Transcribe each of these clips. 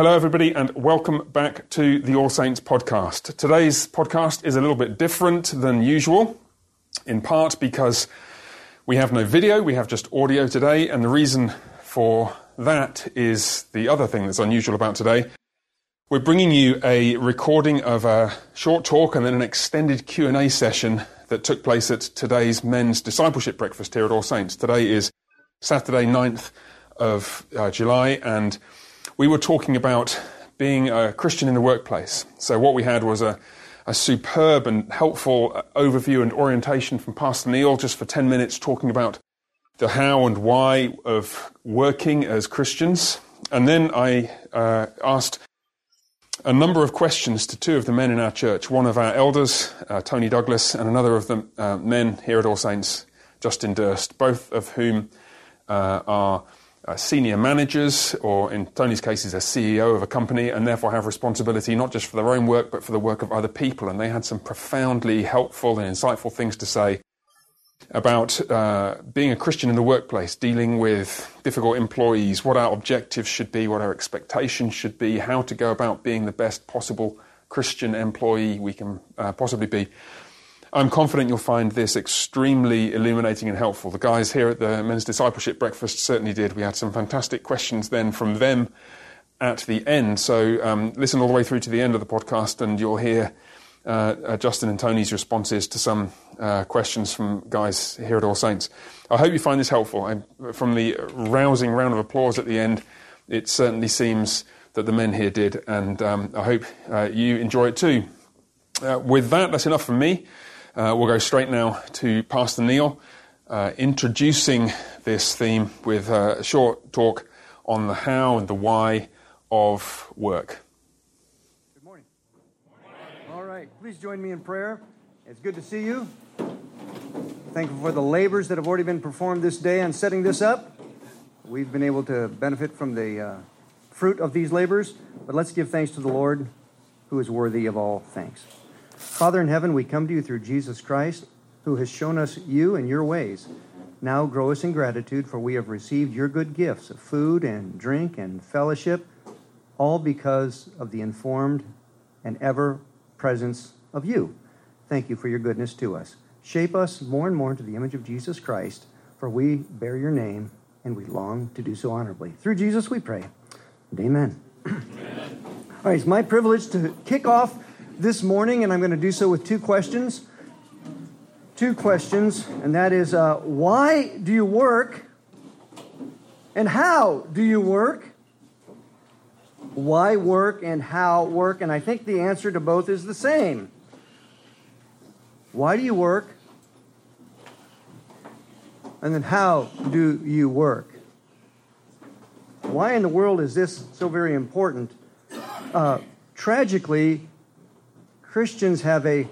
hello, everybody, and welcome back to the All Saints podcast. Today's podcast is a little bit different than usual, in part because we have no video, we have just audio today, and the reason for that is the other thing that's unusual about today. We're bringing you a recording of a short talk and then an extended Q&A session that took place at today's men's discipleship breakfast here at All Saints. Today is Saturday, 9th of uh, July, and we were talking about being a Christian in the workplace. So, what we had was a, a superb and helpful overview and orientation from Pastor Neil just for 10 minutes talking about the how and why of working as Christians. And then I uh, asked a number of questions to two of the men in our church one of our elders, uh, Tony Douglas, and another of the uh, men here at All Saints, Justin Durst, both of whom uh, are uh, senior managers, or in Tony's case, is a CEO of a company, and therefore have responsibility not just for their own work, but for the work of other people. And they had some profoundly helpful and insightful things to say about uh, being a Christian in the workplace, dealing with difficult employees, what our objectives should be, what our expectations should be, how to go about being the best possible Christian employee we can uh, possibly be. I'm confident you'll find this extremely illuminating and helpful. The guys here at the Men's Discipleship Breakfast certainly did. We had some fantastic questions then from them at the end. So um, listen all the way through to the end of the podcast, and you'll hear uh, uh, Justin and Tony's responses to some uh, questions from guys here at All Saints. I hope you find this helpful. I, from the rousing round of applause at the end, it certainly seems that the men here did, and um, I hope uh, you enjoy it too. Uh, with that, that's enough from me. Uh, we'll go straight now to Pastor Neil, uh, introducing this theme with a short talk on the how and the why of work. Good morning. All right, please join me in prayer. It's good to see you. Thankful for the labors that have already been performed this day on setting this up. We've been able to benefit from the uh, fruit of these labors, but let's give thanks to the Lord who is worthy of all thanks. Father in heaven, we come to you through Jesus Christ, who has shown us you and your ways. Now grow us in gratitude, for we have received your good gifts of food and drink and fellowship, all because of the informed and ever presence of you. Thank you for your goodness to us. Shape us more and more into the image of Jesus Christ, for we bear your name and we long to do so honorably. Through Jesus we pray. Amen. Amen. All right, it's my privilege to kick off this morning, and I'm going to do so with two questions. Two questions, and that is uh, why do you work? And how do you work? Why work and how work? And I think the answer to both is the same. Why do you work? And then how do you work? Why in the world is this so very important? Uh, tragically, Christians have a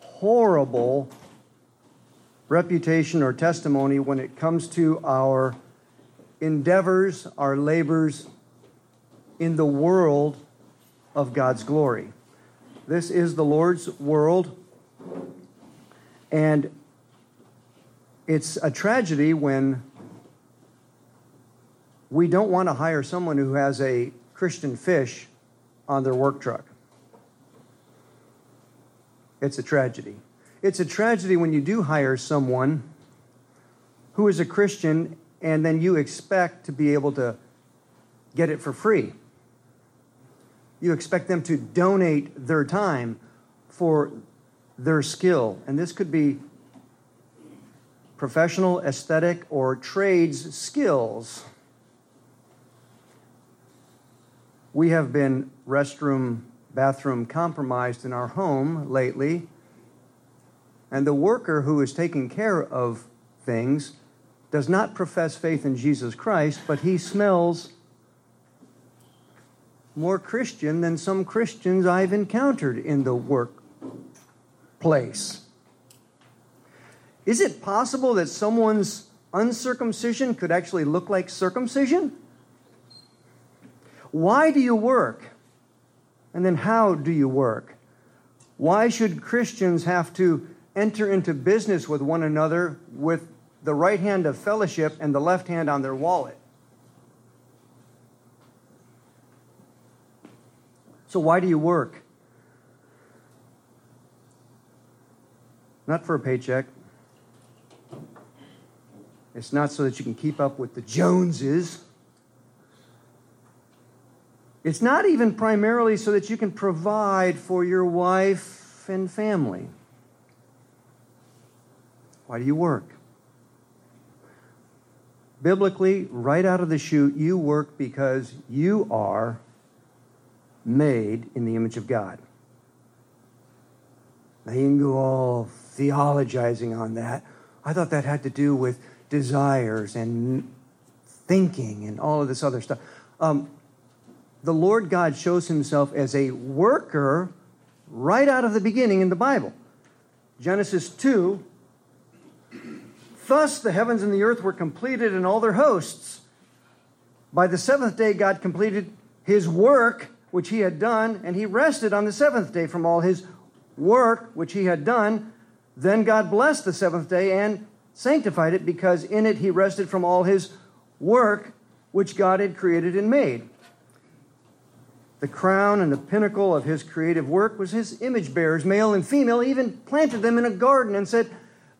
horrible reputation or testimony when it comes to our endeavors, our labors in the world of God's glory. This is the Lord's world, and it's a tragedy when we don't want to hire someone who has a Christian fish on their work truck. It's a tragedy. It's a tragedy when you do hire someone who is a Christian and then you expect to be able to get it for free. You expect them to donate their time for their skill. And this could be professional, aesthetic, or trades skills. We have been restroom bathroom compromised in our home lately, and the worker who is taking care of things does not profess faith in Jesus Christ, but he smells more Christian than some Christians I've encountered in the workplace. Is it possible that someone's uncircumcision could actually look like circumcision? Why do you work? And then how do you work? Why should Christians have to enter into business with one another with the right hand of fellowship and the left hand on their wallet? So, why do you work? Not for a paycheck. It's not so that you can keep up with the Joneses. It's not even primarily so that you can provide for your wife and family. Why do you work? Biblically, right out of the chute, you work because you are made in the image of God. Now you can go all theologizing on that. I thought that had to do with desires and thinking and all of this other stuff. Um, the Lord God shows himself as a worker right out of the beginning in the Bible. Genesis 2 Thus the heavens and the earth were completed and all their hosts. By the seventh day, God completed his work which he had done, and he rested on the seventh day from all his work which he had done. Then God blessed the seventh day and sanctified it because in it he rested from all his work which God had created and made. The crown and the pinnacle of his creative work was his image bearers, male and female, he even planted them in a garden and said,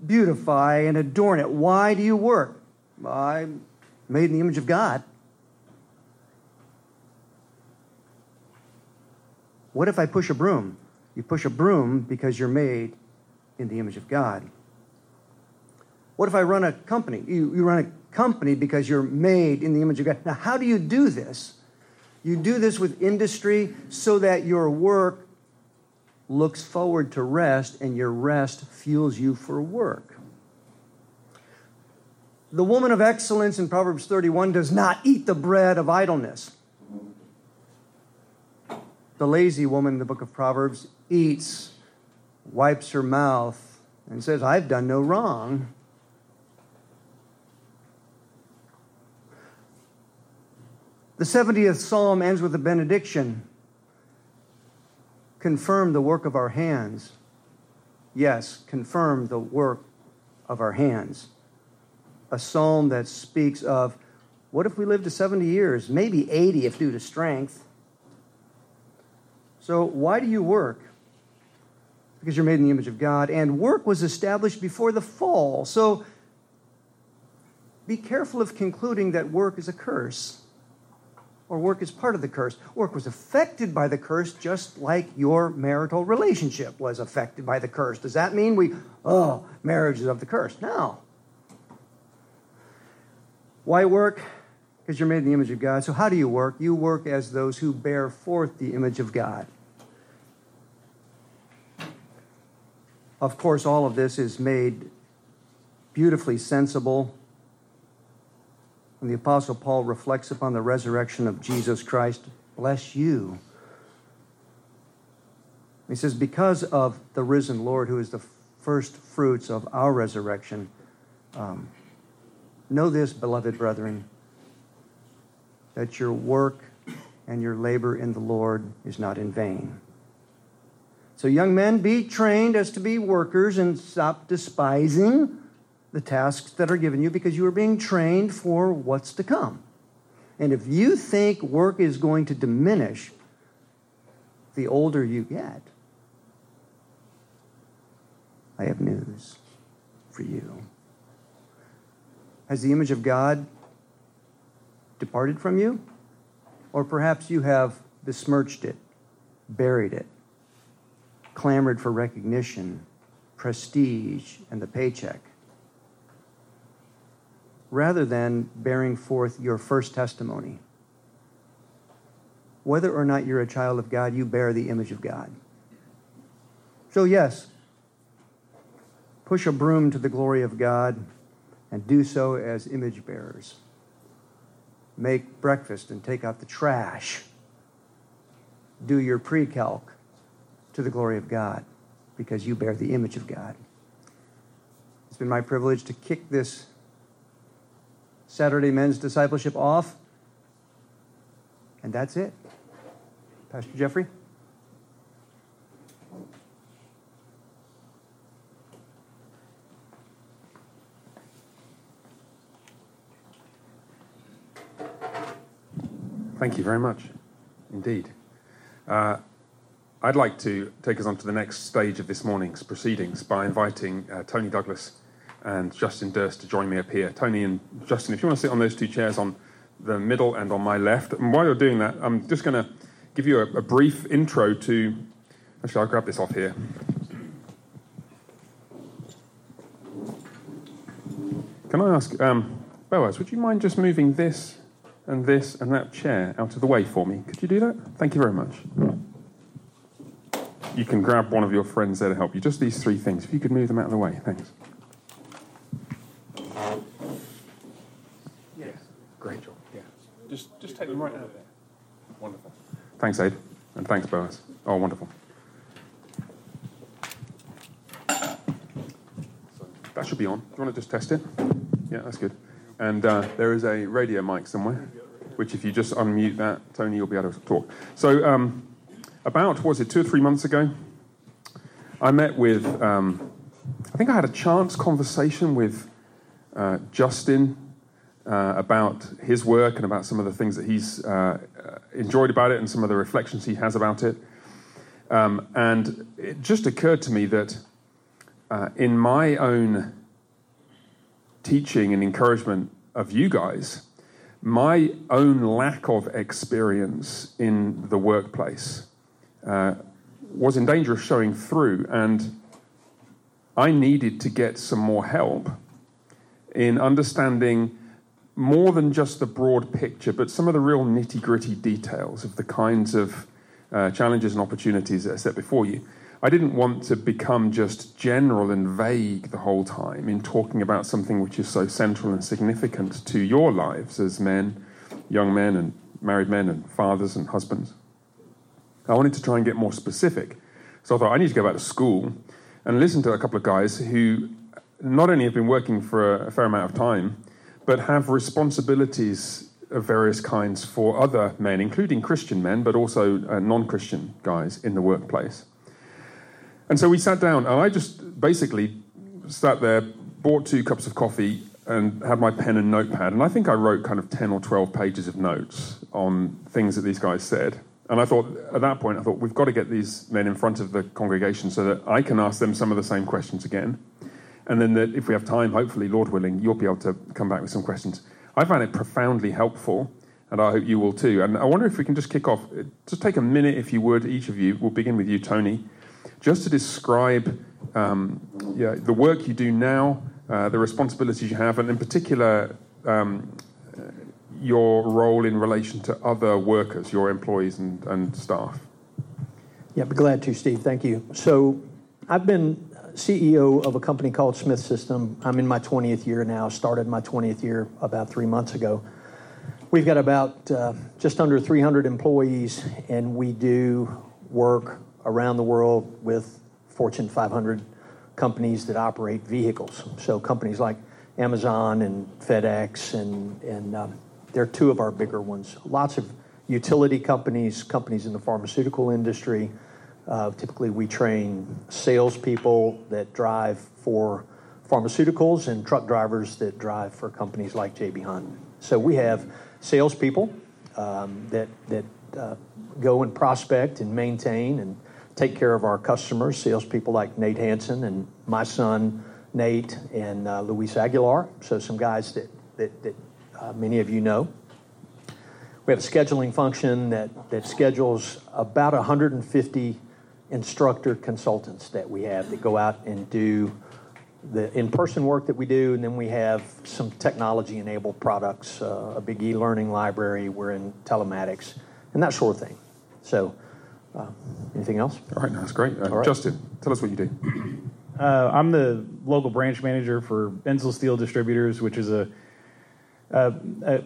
Beautify and adorn it. Why do you work? I'm made in the image of God. What if I push a broom? You push a broom because you're made in the image of God. What if I run a company? You, you run a company because you're made in the image of God. Now, how do you do this? You do this with industry so that your work looks forward to rest and your rest fuels you for work. The woman of excellence in Proverbs 31 does not eat the bread of idleness. The lazy woman in the book of Proverbs eats, wipes her mouth, and says, I've done no wrong. The 70th Psalm ends with a benediction. Confirm the work of our hands. Yes, confirm the work of our hands. A psalm that speaks of what if we live to 70 years, maybe 80 if due to strength. So, why do you work? Because you're made in the image of God, and work was established before the fall. So, be careful of concluding that work is a curse or work is part of the curse. Work was affected by the curse just like your marital relationship was affected by the curse. Does that mean we, oh, marriage is of the curse? No. Why work? Because you're made in the image of God. So, how do you work? You work as those who bear forth the image of God. Of course, all of this is made beautifully sensible when the Apostle Paul reflects upon the resurrection of Jesus Christ, bless you. He says, Because of the risen Lord, who is the first fruits of our resurrection, um, know this, beloved brethren, that your work and your labor in the Lord is not in vain. So, young men, be trained as to be workers and stop despising the tasks that are given you because you are being trained for what's to come. And if you think work is going to diminish the older you get, I have news for you. Has the image of God departed from you? Or perhaps you have besmirched it, buried it, clamored for recognition, prestige, and the paycheck rather than bearing forth your first testimony. Whether or not you're a child of God, you bear the image of God. So, yes, push a broom to the glory of God and do so as image bearers. Make breakfast and take out the trash. Do your pre calc to the glory of God because you bear the image of God. It's been my privilege to kick this Saturday men's discipleship off. And that's it. Pastor Jeffrey? Thank you very much indeed. Uh, I'd like to take us on to the next stage of this morning's proceedings by inviting uh, Tony Douglas and Justin Durst to join me up here. Tony and Justin, if you want to sit on those two chairs on the middle and on my left. And while you're doing that, I'm just going to give you a, a brief intro to. Actually, I'll grab this off here. Can I ask, um, Boaz, would you mind just moving this and this and that chair out of the way for me? Could you do that? Thank you very much. You can grab one of your friends there to help you. Just these three things. If you could move them out of the way, thanks. Yes. Great job. Yeah. Just, just take them right out of there. Wonderful. Thanks, Aid. And thanks, Boaz. Oh, wonderful. That should be on. Do you want to just test it? Yeah, that's good. And uh, there is a radio mic somewhere, which if you just unmute that, Tony, you'll be able to talk. So, um, about, was it two or three months ago, I met with, um, I think I had a chance conversation with uh, Justin uh, about his work and about some of the things that he's uh, enjoyed about it and some of the reflections he has about it. Um, and it just occurred to me that uh, in my own teaching and encouragement of you guys, my own lack of experience in the workplace uh, was in danger of showing through, and I needed to get some more help in understanding more than just the broad picture, but some of the real nitty gritty details of the kinds of uh, challenges and opportunities that are set before you. I didn't want to become just general and vague the whole time in talking about something which is so central and significant to your lives as men, young men, and married men, and fathers and husbands. I wanted to try and get more specific. So I thought I need to go back to school and listen to a couple of guys who not only have been working for a fair amount of time, but have responsibilities of various kinds for other men, including Christian men, but also uh, non Christian guys in the workplace. And so we sat down, and I just basically sat there, bought two cups of coffee, and had my pen and notepad. And I think I wrote kind of 10 or 12 pages of notes on things that these guys said. And I thought, at that point, I thought, we've got to get these men in front of the congregation so that I can ask them some of the same questions again. And then that if we have time, hopefully, Lord willing, you'll be able to come back with some questions. I found it profoundly helpful, and I hope you will too. And I wonder if we can just kick off, just take a minute, if you would, each of you. We'll begin with you, Tony just to describe um, yeah, the work you do now, uh, the responsibilities you have, and in particular, um, your role in relation to other workers, your employees and, and staff. Yeah, I'd be glad to, Steve. Thank you. So, I've been CEO of a company called Smith System. I'm in my 20th year now, started my 20th year about three months ago. We've got about uh, just under 300 employees, and we do work around the world with Fortune 500 companies that operate vehicles. So companies like Amazon and FedEx, and, and um, they're two of our bigger ones. Lots of utility companies, companies in the pharmaceutical industry. Uh, typically, we train salespeople that drive for pharmaceuticals and truck drivers that drive for companies like J.B. Hunt. So we have salespeople um, that that uh, go and prospect and maintain and take care of our customers, salespeople like Nate Hanson and my son Nate and uh, Luis Aguilar. So some guys that many of you know. We have a scheduling function that that schedules about 150 instructor consultants that we have that go out and do the in-person work that we do, and then we have some technology-enabled products, uh, a big e-learning library. We're in telematics and that sort of thing. So uh, anything else? All right, no, that's great. Uh, right. Justin, tell us what you do. Uh, I'm the local branch manager for Enzel Steel Distributors, which is a, a, a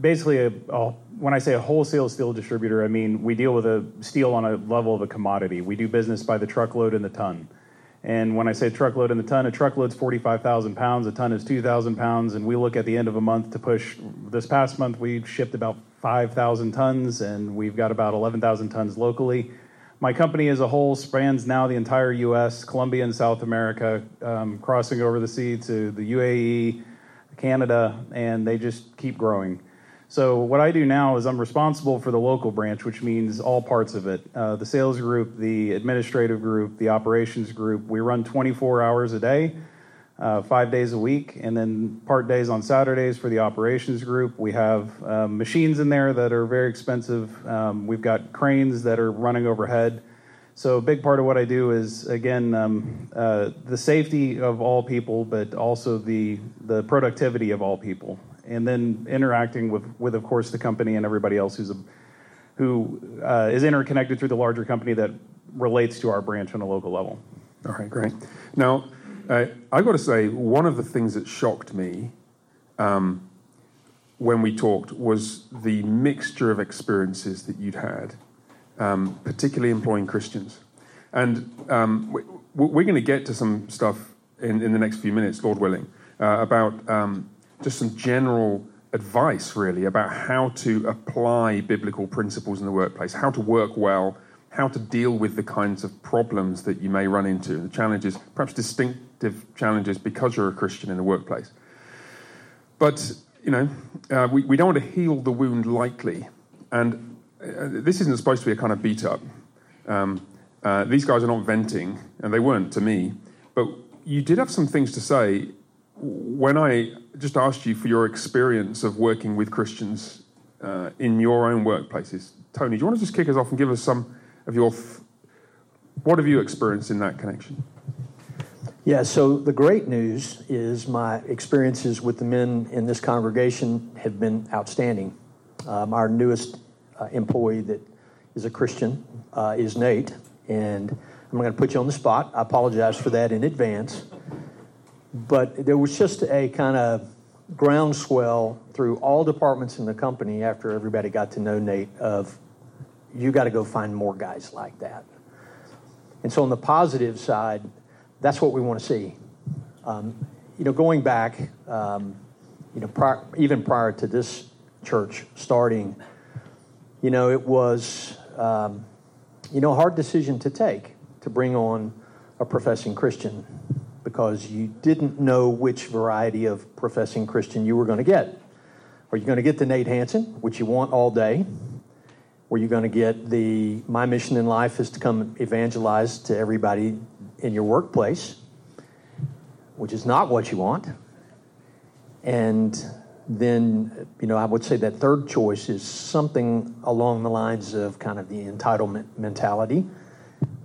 basically a, a, when I say a wholesale steel distributor, I mean we deal with a steel on a level of a commodity. We do business by the truckload and the ton. And when I say truckload and the ton, a truckload's 45,000 pounds, a ton is 2,000 pounds, and we look at the end of a month to push. This past month, we shipped about 5,000 tons, and we've got about 11,000 tons locally. My company as a whole spans now the entire U.S., Colombia, and South America, um, crossing over the sea to the UAE, Canada, and they just keep growing. So what I do now is I'm responsible for the local branch, which means all parts of it: uh, the sales group, the administrative group, the operations group. We run 24 hours a day, uh, five days a week, and then part days on Saturdays for the operations group. We have um, machines in there that are very expensive. Um, we've got cranes that are running overhead. So a big part of what I do is again um, uh, the safety of all people, but also the the productivity of all people and then interacting with, with of course, the company and everybody else who's a, who uh, is interconnected through the larger company that relates to our branch on a local level. All right, great. Now, uh, I've got to say, one of the things that shocked me um, when we talked was the mixture of experiences that you'd had, um, particularly employing Christians. And um, we, are going to get to some stuff in, in, the next few minutes, Lord willing, uh, about um, just some general advice, really, about how to apply biblical principles in the workplace, how to work well, how to deal with the kinds of problems that you may run into, the challenges, perhaps distinctive challenges because you're a Christian in the workplace. But, you know, uh, we, we don't want to heal the wound lightly. And uh, this isn't supposed to be a kind of beat up. Um, uh, these guys are not venting, and they weren't to me. But you did have some things to say when I just asked you for your experience of working with Christians uh, in your own workplaces, Tony, do you want to just kick us off and give us some of your what have you experienced in that connection? Yeah, so the great news is my experiences with the men in this congregation have been outstanding. Um, our newest uh, employee that is a Christian uh, is Nate, and I'm going to put you on the spot. I apologize for that in advance. But there was just a kind of groundswell through all departments in the company after everybody got to know Nate of you got to go find more guys like that. And so on the positive side, that's what we want to see. Um, you know, going back, um, you know, prior, even prior to this church starting, you know, it was, um, you know, a hard decision to take to bring on a professing Christian because you didn't know which variety of professing Christian you were going to get. Are you going to get the Nate Hansen, which you want all day? Were you going to get the my mission in life is to come evangelize to everybody in your workplace, which is not what you want? And then, you know, I would say that third choice is something along the lines of kind of the entitlement mentality,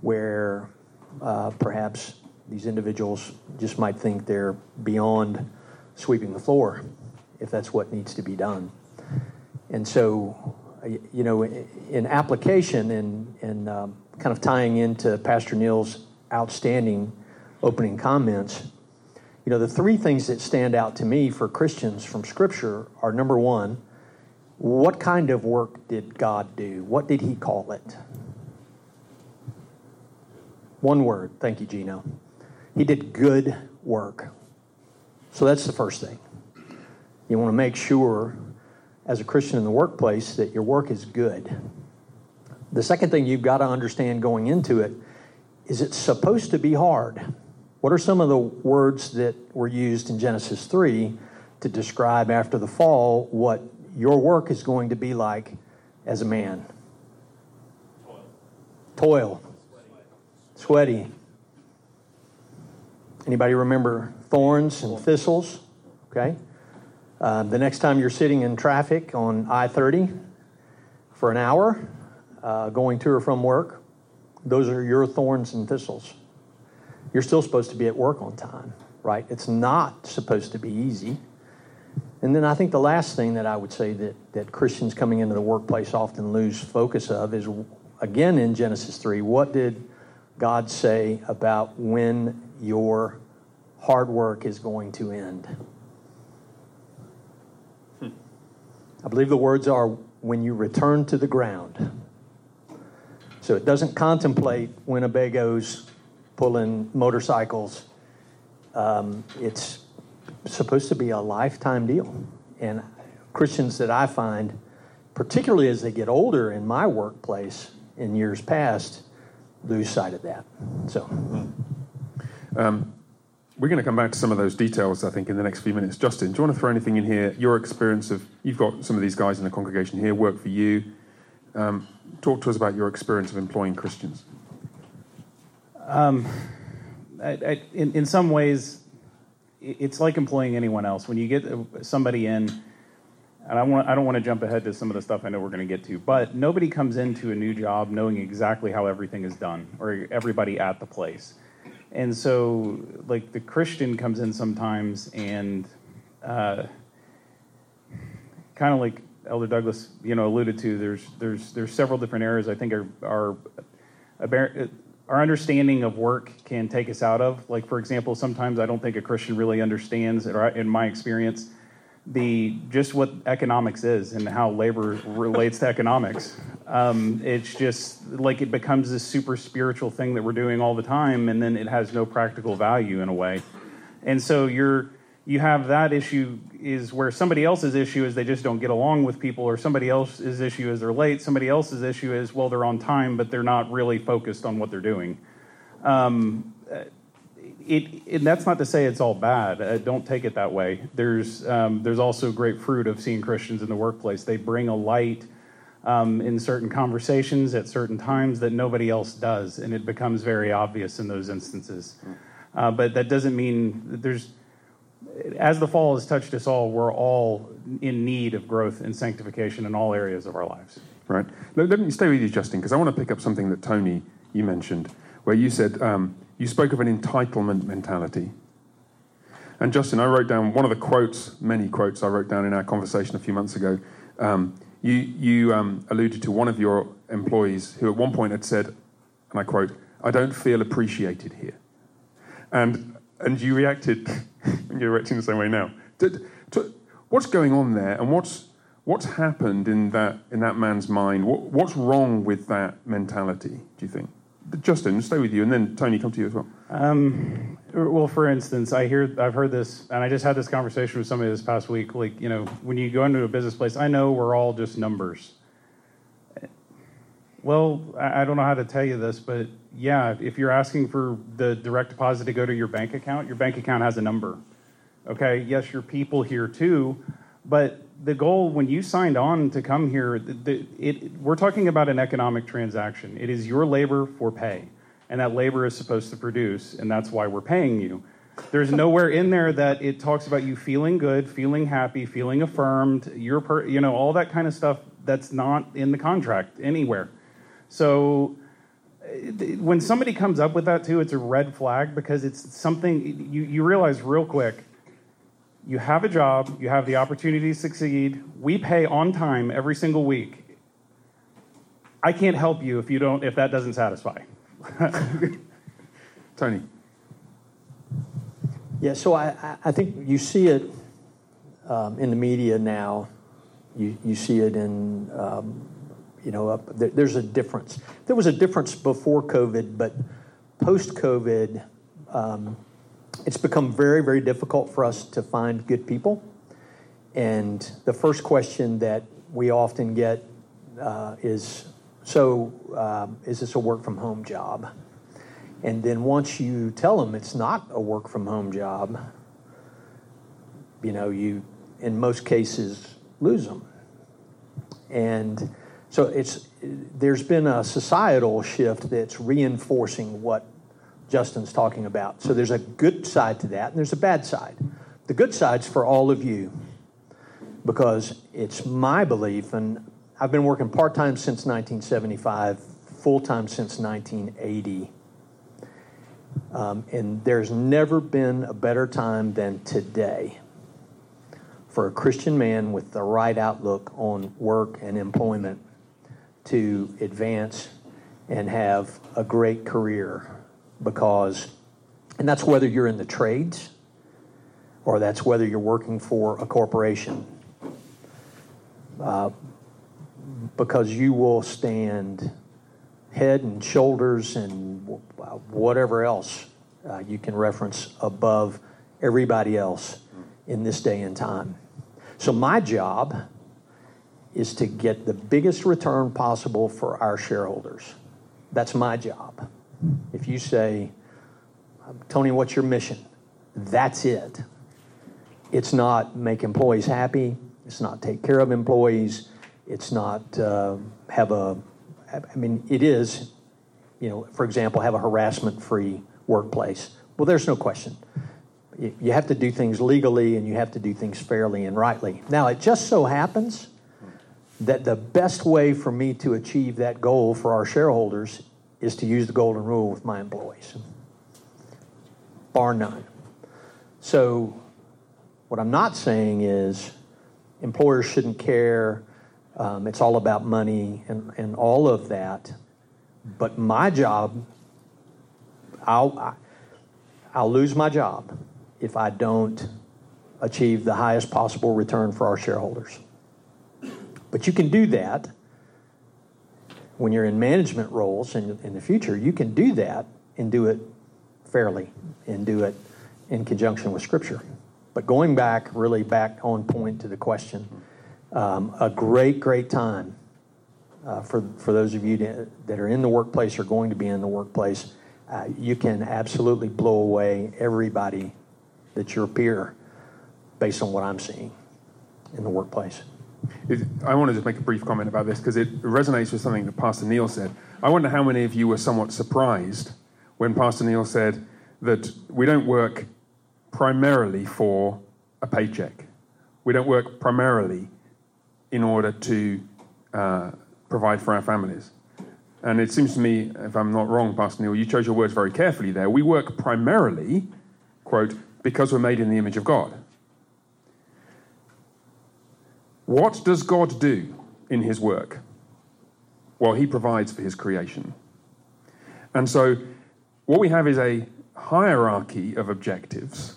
where uh, perhaps these individuals just might think they're beyond sweeping the floor if that's what needs to be done. And so, you know, in application and, and um, kind of tying into Pastor Neil's outstanding opening comments, you know, the three things that stand out to me for Christians from Scripture are number one, what kind of work did God do? What did He call it? One word. Thank you, Gino. He did good work. So that's the first thing. You want to make sure, as a Christian in the workplace, that your work is good. The second thing you've got to understand going into it is it's supposed to be hard. What are some of the words that were used in Genesis 3 to describe after the fall what your work is going to be like as a man? Toil. Toil. Sweaty. Anybody remember thorns and thistles? Okay. Uh, the next time you're sitting in traffic on I 30 for an hour, uh, going to or from work, those are your thorns and thistles. You're still supposed to be at work on time, right? It's not supposed to be easy. And then I think the last thing that I would say that, that Christians coming into the workplace often lose focus of is, again, in Genesis 3, what did God say about when your hard work is going to end. I believe the words are when you return to the ground. So it doesn't contemplate Winnebagos pulling motorcycles. Um, it's supposed to be a lifetime deal. And Christians that I find, particularly as they get older in my workplace in years past, lose sight of that. So. Um, we're going to come back to some of those details, I think, in the next few minutes. Justin, do you want to throw anything in here? Your experience of, you've got some of these guys in the congregation here, work for you. Um, talk to us about your experience of employing Christians. Um, I, I, in, in some ways, it's like employing anyone else. When you get somebody in, and I, want, I don't want to jump ahead to some of the stuff I know we're going to get to, but nobody comes into a new job knowing exactly how everything is done or everybody at the place. And so, like, the Christian comes in sometimes and uh, kind of like Elder Douglas, you know, alluded to, there's, there's, there's several different areas I think are, are our understanding of work can take us out of. Like, for example, sometimes I don't think a Christian really understands, in my experience, the just what economics is and how labor relates to economics. Um, it's just like it becomes this super spiritual thing that we're doing all the time, and then it has no practical value in a way. And so you're you have that issue is where somebody else's issue is they just don't get along with people, or somebody else's issue is they're late. Somebody else's issue is well they're on time, but they're not really focused on what they're doing. Um, it, and that's not to say it's all bad. Uh, don't take it that way. There's um, there's also great fruit of seeing Christians in the workplace. They bring a light um, in certain conversations at certain times that nobody else does, and it becomes very obvious in those instances. Uh, but that doesn't mean there's as the fall has touched us all, we're all in need of growth and sanctification in all areas of our lives. Right. Let, let me stay with you, Justin, because I want to pick up something that Tony you mentioned, where you said um, you spoke of an entitlement mentality. And Justin, I wrote down one of the quotes, many quotes I wrote down in our conversation a few months ago. Um, you you um, alluded to one of your employees who at one point had said, and I quote, "I don't feel appreciated here," and and you reacted you're reacting the same way now. Did, to, what's going on there, and what's what's happened in that in that man's mind? What, what's wrong with that mentality? Do you think? Justin, stay with you, and then Tony, come to you as well. Um, well, for instance, I hear I've heard this, and I just had this conversation with somebody this past week. Like, you know, when you go into a business place, I know we're all just numbers. Well, I don't know how to tell you this, but yeah, if you're asking for the direct deposit to go to your bank account, your bank account has a number. Okay, yes, your people here too, but the goal when you signed on to come here, the, the, it, we're talking about an economic transaction. It is your labor for pay, and that labor is supposed to produce, and that's why we're paying you. There's nowhere in there that it talks about you feeling good, feeling happy, feeling affirmed. You're, per, you know, all that kind of stuff. That's not in the contract anywhere. So uh, when somebody comes up with that too, it's a red flag because it's something you, you realize real quick. You have a job, you have the opportunity to succeed. We pay on time every single week. I can't help you if you don't if that doesn't satisfy. Tony. Yeah, so I, I think you see it um, in the media now. You, you see it in um, you know, there, there's a difference. There was a difference before COVID, but post COVID, um, it's become very, very difficult for us to find good people. And the first question that we often get uh, is So, um, is this a work from home job? And then once you tell them it's not a work from home job, you know, you, in most cases, lose them. And so it's there's been a societal shift that's reinforcing what Justin's talking about. So there's a good side to that, and there's a bad side. The good side's for all of you because it's my belief, and I've been working part time since 1975, full time since 1980. Um, and there's never been a better time than today for a Christian man with the right outlook on work and employment to advance and have a great career because, and that's whether you're in the trades or that's whether you're working for a corporation. Uh, because you will stand head and shoulders and whatever else uh, you can reference above everybody else in this day and time. So, my job is to get the biggest return possible for our shareholders. That's my job. If you say, Tony, what's your mission? That's it. It's not make employees happy. It's not take care of employees. It's not uh, have a, I mean, it is, you know, for example, have a harassment free workplace. Well, there's no question. You have to do things legally and you have to do things fairly and rightly. Now, it just so happens that the best way for me to achieve that goal for our shareholders is to use the golden rule with my employees, bar none. So, what I'm not saying is employers shouldn't care, um, it's all about money and, and all of that. But my job, I'll, I'll lose my job if I don't achieve the highest possible return for our shareholders. But you can do that when you're in management roles in, in the future. You can do that and do it fairly and do it in conjunction with Scripture. But going back, really back on point to the question, um, a great, great time uh, for, for those of you that are in the workplace or going to be in the workplace. Uh, you can absolutely blow away everybody that's your peer based on what I'm seeing in the workplace. It, I want to just make a brief comment about this because it resonates with something that Pastor Neil said. I wonder how many of you were somewhat surprised when Pastor Neil said that we don't work primarily for a paycheck. We don't work primarily in order to uh, provide for our families. And it seems to me, if I'm not wrong, Pastor Neil, you chose your words very carefully there. We work primarily, quote, because we're made in the image of God. What does God do in his work? Well, he provides for his creation. And so, what we have is a hierarchy of objectives.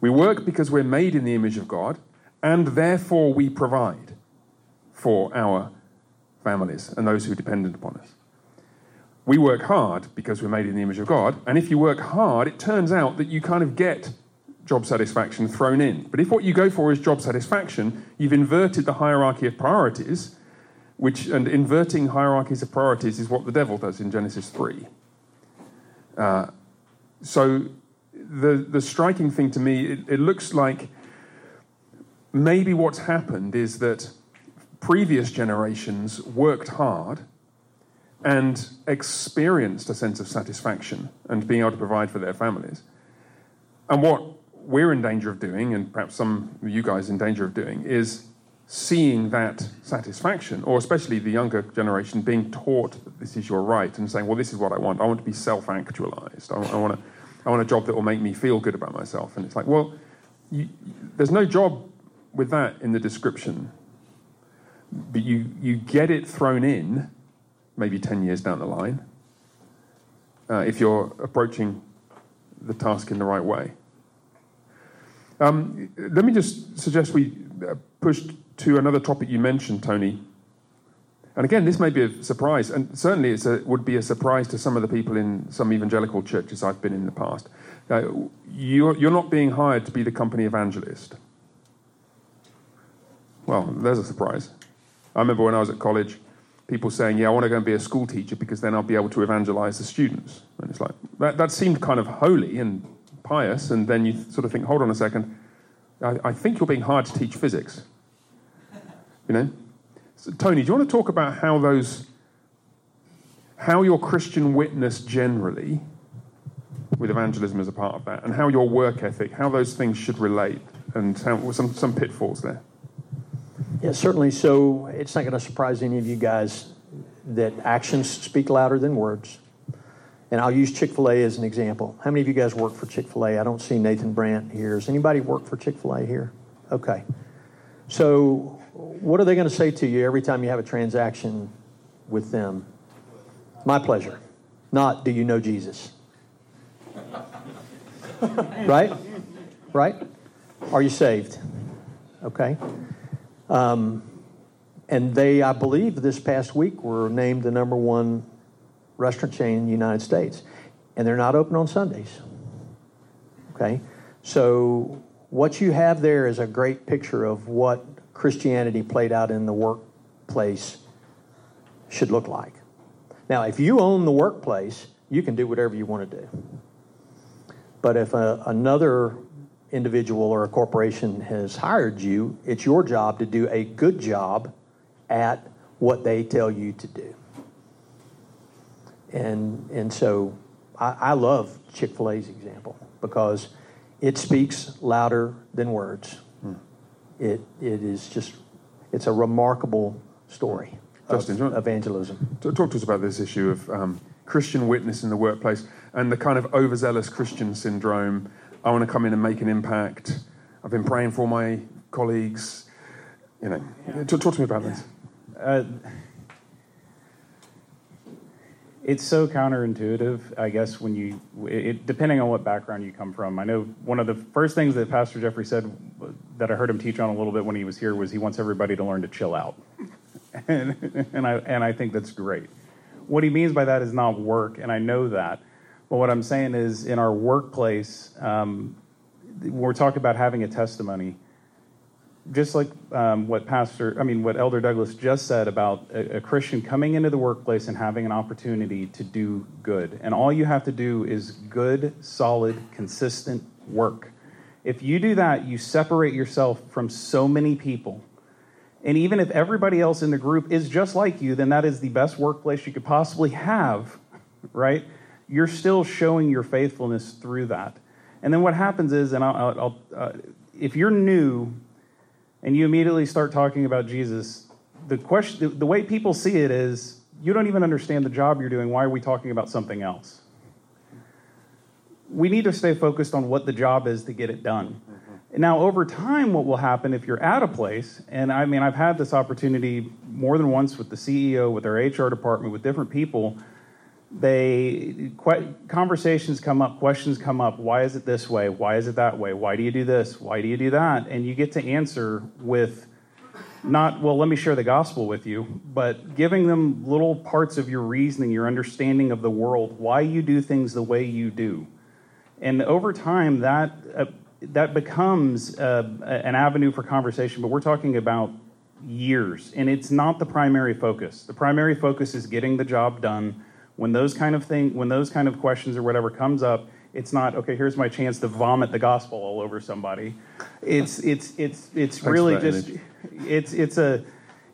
We work because we're made in the image of God, and therefore we provide for our families and those who are dependent upon us we work hard because we're made in the image of God. And if you work hard, it turns out that you kind of get job satisfaction thrown in. But if what you go for is job satisfaction, you've inverted the hierarchy of priorities, which, and inverting hierarchies of priorities is what the devil does in Genesis 3. Uh, so the, the striking thing to me, it, it looks like maybe what's happened is that previous generations worked hard and experienced a sense of satisfaction and being able to provide for their families. And what we're in danger of doing, and perhaps some of you guys in danger of doing, is seeing that satisfaction, or especially the younger generation being taught that this is your right and saying, well, this is what I want. I want to be self actualized. I, I, want a, I want a job that will make me feel good about myself. And it's like, well, you, there's no job with that in the description, but you, you get it thrown in maybe 10 years down the line, uh, if you're approaching the task in the right way. Um, let me just suggest we uh, push to another topic you mentioned, Tony. And again, this may be a surprise, and certainly it would be a surprise to some of the people in some evangelical churches I've been in the past. Uh, you're, you're not being hired to be the company evangelist. Well, there's a surprise. I remember when I was at college, people saying, Yeah, I want to go and be a school teacher because then I'll be able to evangelize the students. And it's like, that, that seemed kind of holy and pious. And then you sort of think, Hold on a second, I, I think you're being hard to teach physics. You know? So, Tony, do you want to talk about how those, how your Christian witness generally, with evangelism as a part of that, and how your work ethic, how those things should relate, and how, some, some pitfalls there? Yeah, certainly. So it's not going to surprise any of you guys that actions speak louder than words. And I'll use Chick fil A as an example. How many of you guys work for Chick fil A? I don't see Nathan Brandt here. Does anybody work for Chick fil A here? Okay. So, what are they going to say to you every time you have a transaction with them? My pleasure. Not, do you know Jesus? right? Right? Are you saved? Okay. Um, and they, I believe, this past week were named the number one restaurant chain in the United States. And they're not open on Sundays. Okay? So, what you have there is a great picture of what Christianity played out in the workplace should look like. Now, if you own the workplace, you can do whatever you want to do. But if a, another individual or a corporation has hired you, it's your job to do a good job at what they tell you to do. And, and so I, I love Chick fil A's example because it speaks louder than words. Hmm. It, it is just, it's a remarkable story Justin, of evangelism. Talk to us about this issue of um, Christian witness in the workplace and the kind of overzealous Christian syndrome. I want to come in and make an impact. I've been praying for my colleagues. You know, yeah. talk, talk, to me about this. Uh, it's so counterintuitive, I guess, when you, it, depending on what background you come from. I know one of the first things that Pastor Jeffrey said that I heard him teach on a little bit when he was here was he wants everybody to learn to chill out. and, and, I, and I think that's great. What he means by that is not work, and I know that. But what I'm saying is in our workplace, um, we're talking about having a testimony just like um, what Pastor, I mean, what Elder Douglas just said about a, a, Christian coming into the workplace and having an opportunity to do good. And all you have to do is good, solid, consistent work. If you do that, you separate yourself from so many people. And even if everybody else in the group is just like you, then that is the best workplace you could possibly have, right? You're still showing your faithfulness through that. And then what happens is, and I'll, I'll uh, if you're new and you immediately start talking about Jesus, the question, the, the way people see it is, you don't even understand the job you're doing. Why are we talking about something else? We need to stay focused on what the job is to get it done. Mm-hmm. Now, over time, what will happen if you're at a place, and I mean, I've had this opportunity more than once with the CEO, with our HR department, with different people they conversations come up questions come up. Why is it this way? Why is it that way? Why do you do this? Why do you do that? And you get to answer with not well let me share the gospel with you but giving them little parts of your reasoning your understanding of the world why you do things the way you do. And over time that uh, that becomes uh, an avenue for conversation but we're talking about years. And it's not the primary focus. The primary focus is getting the job done when those kind of thing, when those kind of questions or whatever comes up, it's not okay. Here's my chance to vomit the gospel all over somebody. It's it's it's it's really just it's it's a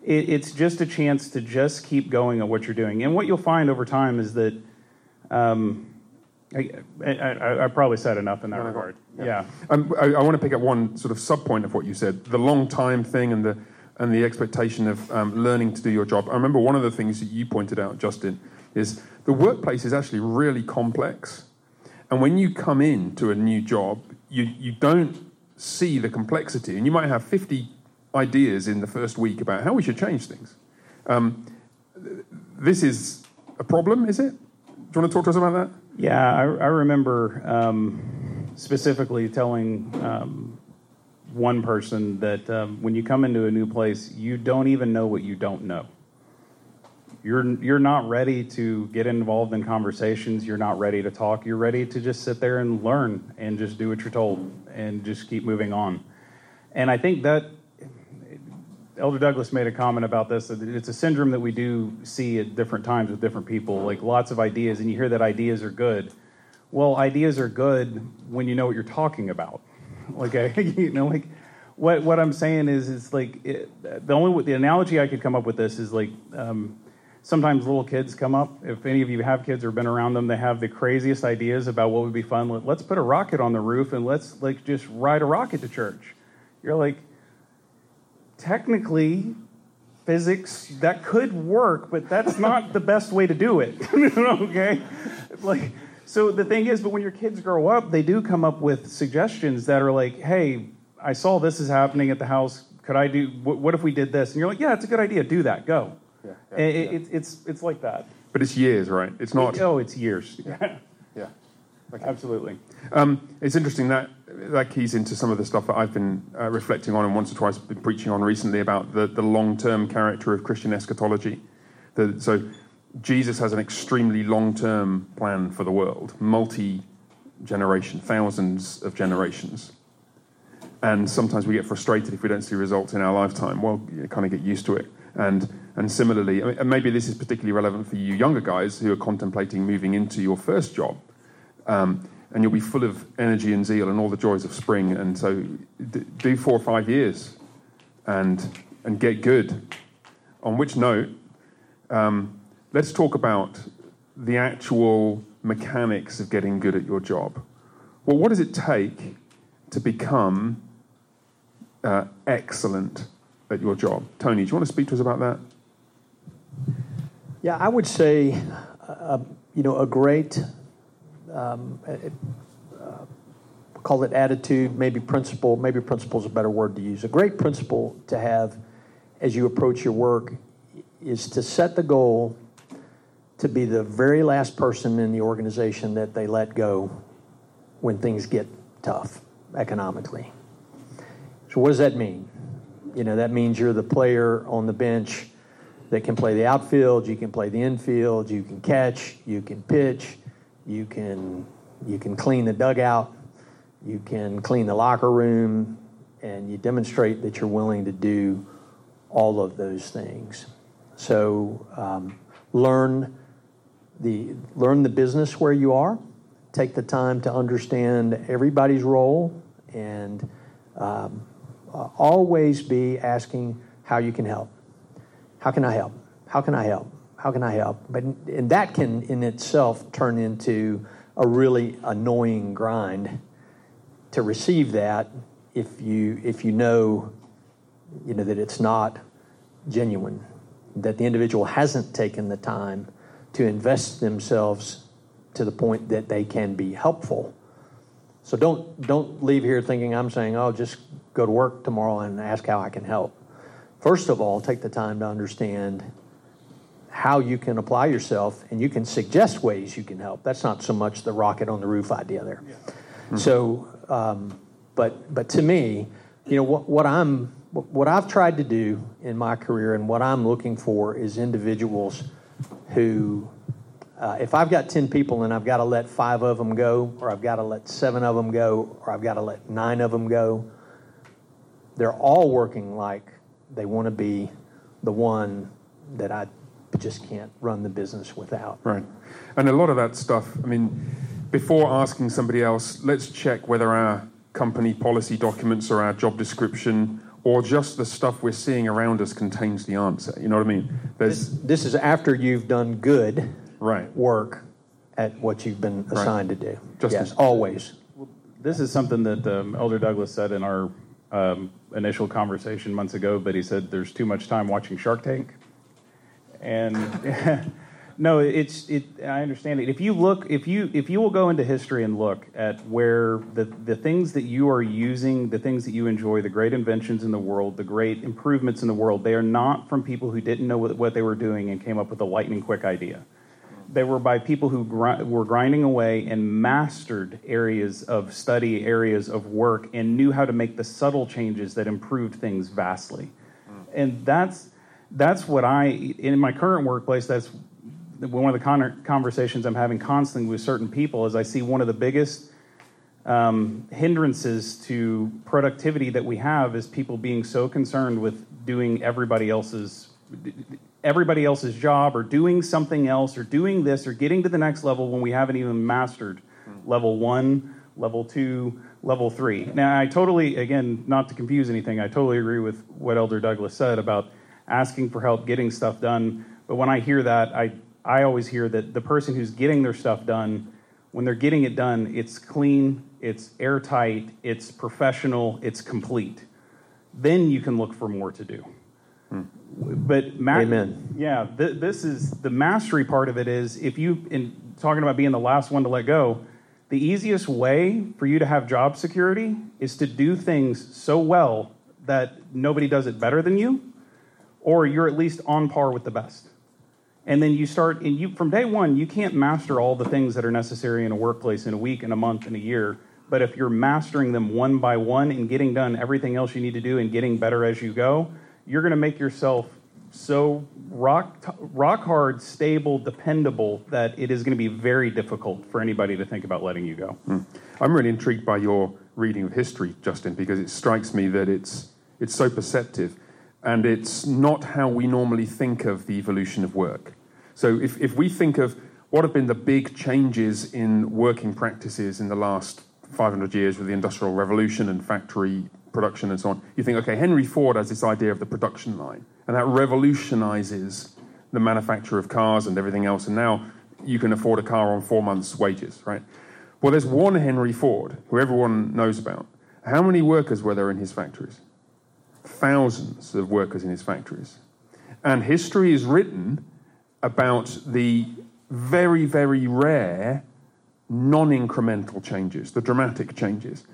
it, it's just a chance to just keep going at what you're doing. And what you'll find over time is that. Um, I, I, I, probably said enough in that regard. Yeah. yeah. Um, I, I, want to pick up one sort of sub point of what you said: the long time thing and the and the expectation of um, learning to do your job. I remember one of the things that you pointed out, Justin, is the workplace is actually really complex. And when you come in to a new job, you, you don't see the complexity. And you might have 50 ideas in the first week about how we should change things. Um, this is a problem, is it? Do you want to talk to us about that? Yeah, I, I remember um, specifically telling um, one person that um, when you come into a new place, you don't even know what you don't know you're you're not ready to get involved in conversations. You're not ready to talk. You're ready to just sit there and learn and just do what you're told and just keep moving on. And i think that elder douglas made a comment about this it's a syndrome that we do see at different times with different people like lots of ideas and you hear that ideas are good. Well ideas are good when you know what you're talking about. Like you know like what what i'm saying is it's like it, the only the analogy i could come up with this is like um, sometimes little kids come up. If any of you have kids or been around them, they have the craziest ideas about what would be fun. Let's put a rocket on the roof and let's like just ride a rocket to church. You're like, technically, physics that could work, but that's not the best way to do it. okay, like. So the thing is, but when your kids grow up, they do come up with suggestions that are like, "Hey, I saw this is happening at the house. Could I do? What, if we did this?" And you're like, "Yeah, it's a good idea. Do that. Go." Yeah, yeah, it, yeah. It, it's it's like that. But it's years, right? It's not. oh, it's years. Yeah. yeah. Okay. Absolutely. Um, it's interesting that that keys into some of the stuff that I've been uh, reflecting on and once or twice been preaching on recently about the, the long term character of Christian eschatology. The, so Jesus has an extremely long term plan for the world, multi generation, thousands of generations. And sometimes we get frustrated if we don't see results in our lifetime. Well, you kind of get used to it. And, and similarly, and maybe this is particularly relevant for you younger guys who are contemplating moving into your first job. Um, and you'll be full of energy and zeal and all the joys of spring. And so d- do four or five years and, and get good. On which note, um, let's talk about the actual mechanics of getting good at your job. Well, what does it take to become uh, excellent at your job? Tony, do you want to speak to us about that? Yeah, I would say, uh, you know, a great, um, uh, call it attitude, maybe principle, maybe principle is a better word to use. A great principle to have as you approach your work is to set the goal to be the very last person in the organization that they let go when things get tough economically. So, what does that mean? You know, that means you're the player on the bench that can play the outfield, you can play the infield, you can catch, you can pitch, you can you can clean the dugout, you can clean the locker room, and you demonstrate that you're willing to do all of those things. So um, learn the learn the business where you are. Take the time to understand everybody's role, and um, uh, always be asking how you can help. How can I help? How can I help? How can I help? But and that can in itself turn into a really annoying grind to receive that if you if you know you know that it's not genuine, that the individual hasn't taken the time to invest themselves to the point that they can be helpful. So don't don't leave here thinking I'm saying, oh, just go to work tomorrow and ask how I can help. First of all, take the time to understand how you can apply yourself, and you can suggest ways you can help. That's not so much the rocket on the roof idea there. Yeah. Mm-hmm. So, um, but but to me, you know what, what I'm what I've tried to do in my career, and what I'm looking for is individuals who, uh, if I've got 10 people and I've got to let five of them go, or I've got to let seven of them go, or I've got to let nine of them go, they're all working like they want to be the one that I just can't run the business without. Right. And a lot of that stuff, I mean, before asking somebody else, let's check whether our company policy documents or our job description or just the stuff we're seeing around us contains the answer. You know what I mean? There's, this, this is after you've done good right. work at what you've been assigned right. to do. Just yes, always. Well, this is something that um, Elder Douglas said in our um, initial conversation months ago, but he said there's too much time watching Shark Tank. And No, it's it. I understand it. If you look, if you if you will go into history and look at where the the things that you are using, the things that you enjoy, the great inventions in the world, the great improvements in the world, they are not from people who didn't know what, what they were doing and came up with a lightning quick idea. They were by people who gr- were grinding away and mastered areas of study, areas of work, and knew how to make the subtle changes that improved things vastly. Mm. And that's that's what I in my current workplace. That's one of the conversations I'm having constantly with certain people is I see one of the biggest um, hindrances to productivity that we have is people being so concerned with doing everybody else's everybody else's job or doing something else or doing this or getting to the next level when we haven't even mastered level one, level two, level three. Now, I totally, again, not to confuse anything, I totally agree with what Elder Douglas said about asking for help, getting stuff done. But when I hear that, I I always hear that the person who's getting their stuff done, when they're getting it done, it's clean, it's airtight, it's professional, it's complete. Then you can look for more to do. Hmm. But ma- Amen. Yeah, th- this is the mastery part of it. Is if you in talking about being the last one to let go, the easiest way for you to have job security is to do things so well that nobody does it better than you, or you're at least on par with the best and then you start and you from day one you can't master all the things that are necessary in a workplace in a week in a month in a year but if you're mastering them one by one and getting done everything else you need to do and getting better as you go you're going to make yourself so rock rock hard stable dependable that it is going to be very difficult for anybody to think about letting you go hmm. i'm really intrigued by your reading of history justin because it strikes me that it's it's so perceptive and it's not how we normally think of the evolution of work. So if, if we think of what have been the big changes in working practices in the last 500 years with the Industrial Revolution and factory production and so on? You think, okay, Henry Ford has this idea of the production line, and that revolutionizes the manufacture of cars and everything else, and now you can afford a car on four months' wages, right? Well, there's one Henry Ford who everyone knows about. How many workers were there in his factories? Thousands of workers in his factories. And history is written about the very, very rare non incremental changes, the dramatic changes.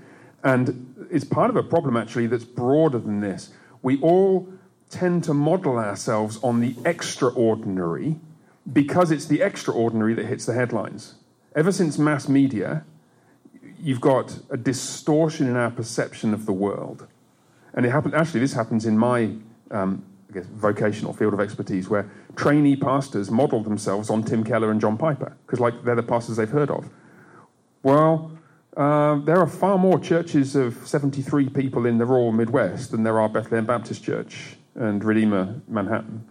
And it's part of a problem actually that's broader than this. We all tend to model ourselves on the extraordinary because it's the extraordinary that hits the headlines. Ever since mass media, you've got a distortion in our perception of the world. And it happened, actually, this happens in my um, I guess, vocational field of expertise where trainee pastors model themselves on Tim Keller and John Piper because, like, they're the pastors they've heard of. Well, uh, there are far more churches of 73 people in the rural Midwest than there are Bethlehem Baptist Church and Redeemer Manhattan.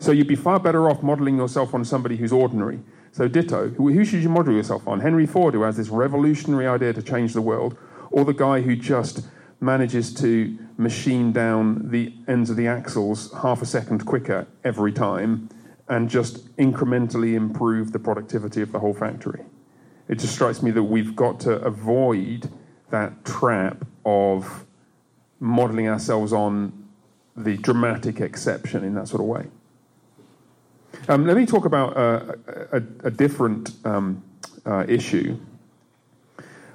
So you'd be far better off modeling yourself on somebody who's ordinary. So, ditto, who should you model yourself on? Henry Ford, who has this revolutionary idea to change the world, or the guy who just manages to machine down the ends of the axles half a second quicker every time and just incrementally improve the productivity of the whole factory? It just strikes me that we've got to avoid that trap of modeling ourselves on the dramatic exception in that sort of way. Um, let me talk about uh, a, a, different um, uh, issue.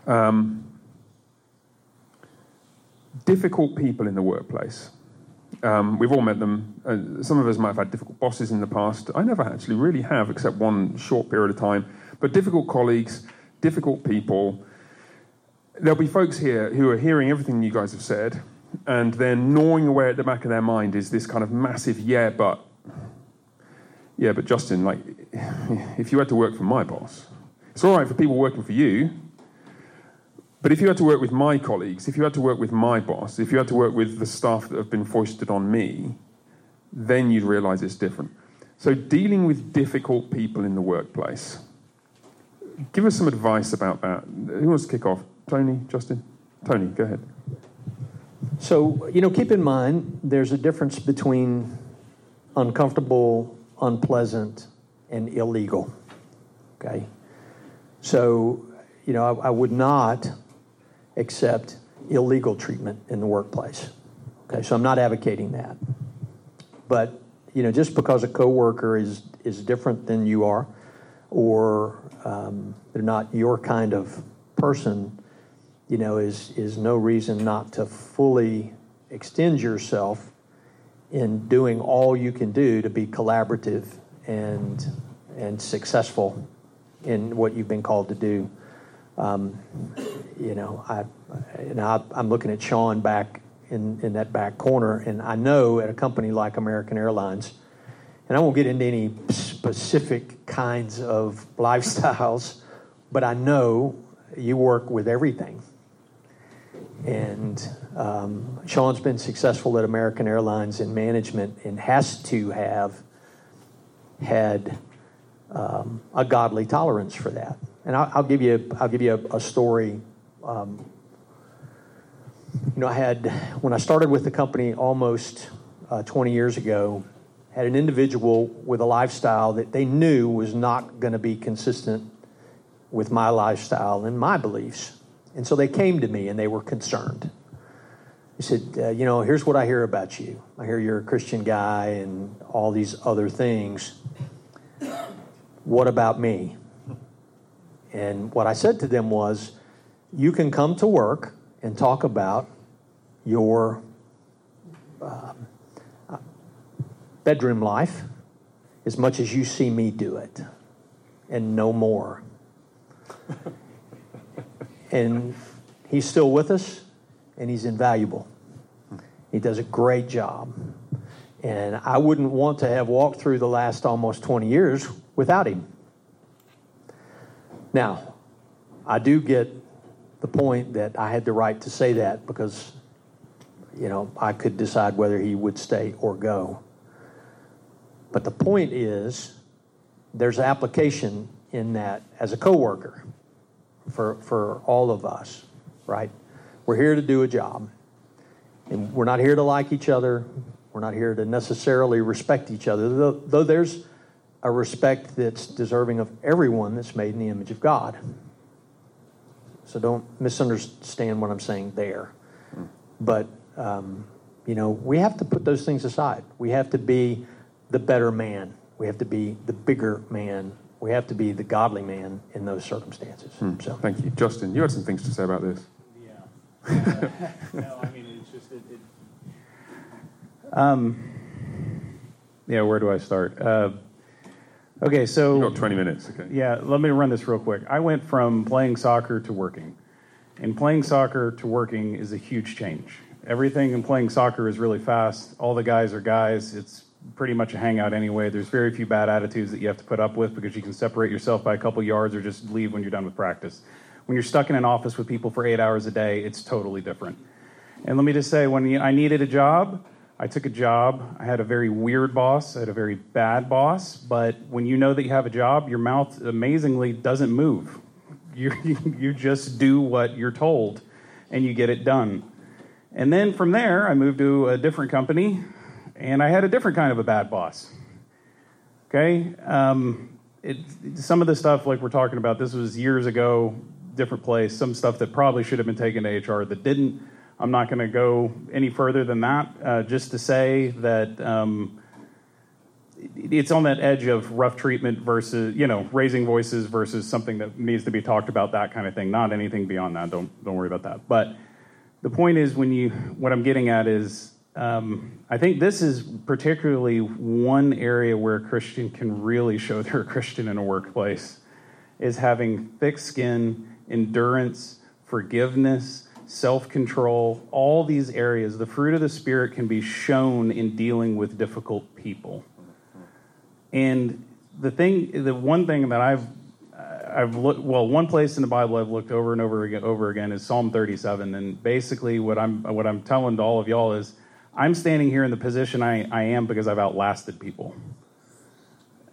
Um, difficult people in the workplace. Um, we've all met them. Uh, some of us might have had difficult bosses in the past. I never actually really have, except one short period of time. But difficult colleagues, difficult people. There'll be folks here who are hearing everything you guys have said, and then gnawing away at the back of their mind is this kind of massive yeah, but yeah, but Justin, like, if you had to work for my boss, it's all right for people working for you, but if you had to work with my colleagues, if you had to work with my boss, if you had to work with the staff that have been foisted on me, then you'd realize it's different. So, dealing with difficult people in the workplace. Give us some advice about that. Who wants to kick off? Tony, Justin? Tony, go ahead. So, you know, keep in mind there's a difference between uncomfortable unpleasant, and illegal. Okay? So, you know, I, I, would not accept illegal treatment in the workplace. Okay, so I'm not advocating that. But, you know, just because a coworker is, is different than you are, or um, they're not your kind of person, you know, is, is no reason not to fully extend yourself in doing all you can do to be collaborative and and successful in what you've been called to do. Um, you know, I, and I, am looking at Sean back in, in that back corner, and I know at a company like American Airlines, and I won't get into any specific kinds of lifestyles, but I know you work with everything. And um, Sean's been successful at American Airlines in management and has to have had um, a godly tolerance for that. And I'll, I'll give you I'll give you a, a story. Um, you know, I had when I started with the company almost uh, 20 years ago, had an individual with a lifestyle that they knew was not going to be consistent with my lifestyle and my beliefs. And so they came to me and they were concerned. He said, uh, You know, here's what I hear about you. I hear you're a Christian guy and all these other things. What about me? And what I said to them was, You can come to work and talk about your uh, bedroom life as much as you see me do it, and no more. and he's still with us and he's invaluable. He does a great job. And I wouldn't want to have walked through the last almost 20 years without him. Now, I do get the point that I had the right to say that because, you know, I could decide whether he would stay or go. But the point is, there's application in that as a coworker for, for all of us, right? We're here to do a job. And we're not here to like each other. We're not here to necessarily respect each other, though, though there's a respect that's deserving of everyone that's made in the image of God. So don't misunderstand what I'm saying there. But, um, you know, we have to put those things aside. We have to be the better man, we have to be the bigger man. We have to be the godly man in those circumstances. Hmm. So. Thank you. Justin, you had some things to say about this. Yeah. no, I mean, it's just, it, it, um, yeah, where do I start? Uh, okay, so. You've got 20 minutes, okay. Yeah, let me run this real quick. I went from playing soccer to working. And playing soccer to working is a huge change. Everything in playing soccer is really fast. All the guys are guys. It's pretty much a hangout anyway. There's very few bad attitudes that you have to put up with because you can separate yourself by a couple yards or just leave when you're done with practice. When you're stuck in an office with people for eight hours a day, it's totally different. And let me just say, when I needed a job, I took a job. I had a very weird boss. I had a very bad boss. But when you know that you have a job, your mouth amazingly doesn't move. You, you just do what you're told and you get it done. And then from there, I moved to a different company and I had a different kind of a bad boss. Okay? Um, it, some of the stuff, like we're talking about, this was years ago, different place, some stuff that probably should have been taken to HR that didn't. I'm not going to go any further than that, uh, just to say that um, it's on that edge of rough treatment versus, you know, raising voices versus something that needs to be talked about, that kind of thing. Not anything beyond that. Don't don't worry about that. But the point is, when you, what I'm getting at is um, I think this is particularly one area where a Christian can really show they're a Christian in a workplace is having thick skin, endurance, forgiveness, self control, all these areas. The fruit of the Spirit can be shown in dealing with difficult people. And the thing, the one thing that I've I've looked well. One place in the Bible I've looked over and over again, over again is Psalm 37, and basically what I'm what I'm telling to all of y'all is I'm standing here in the position I, I am because I've outlasted people.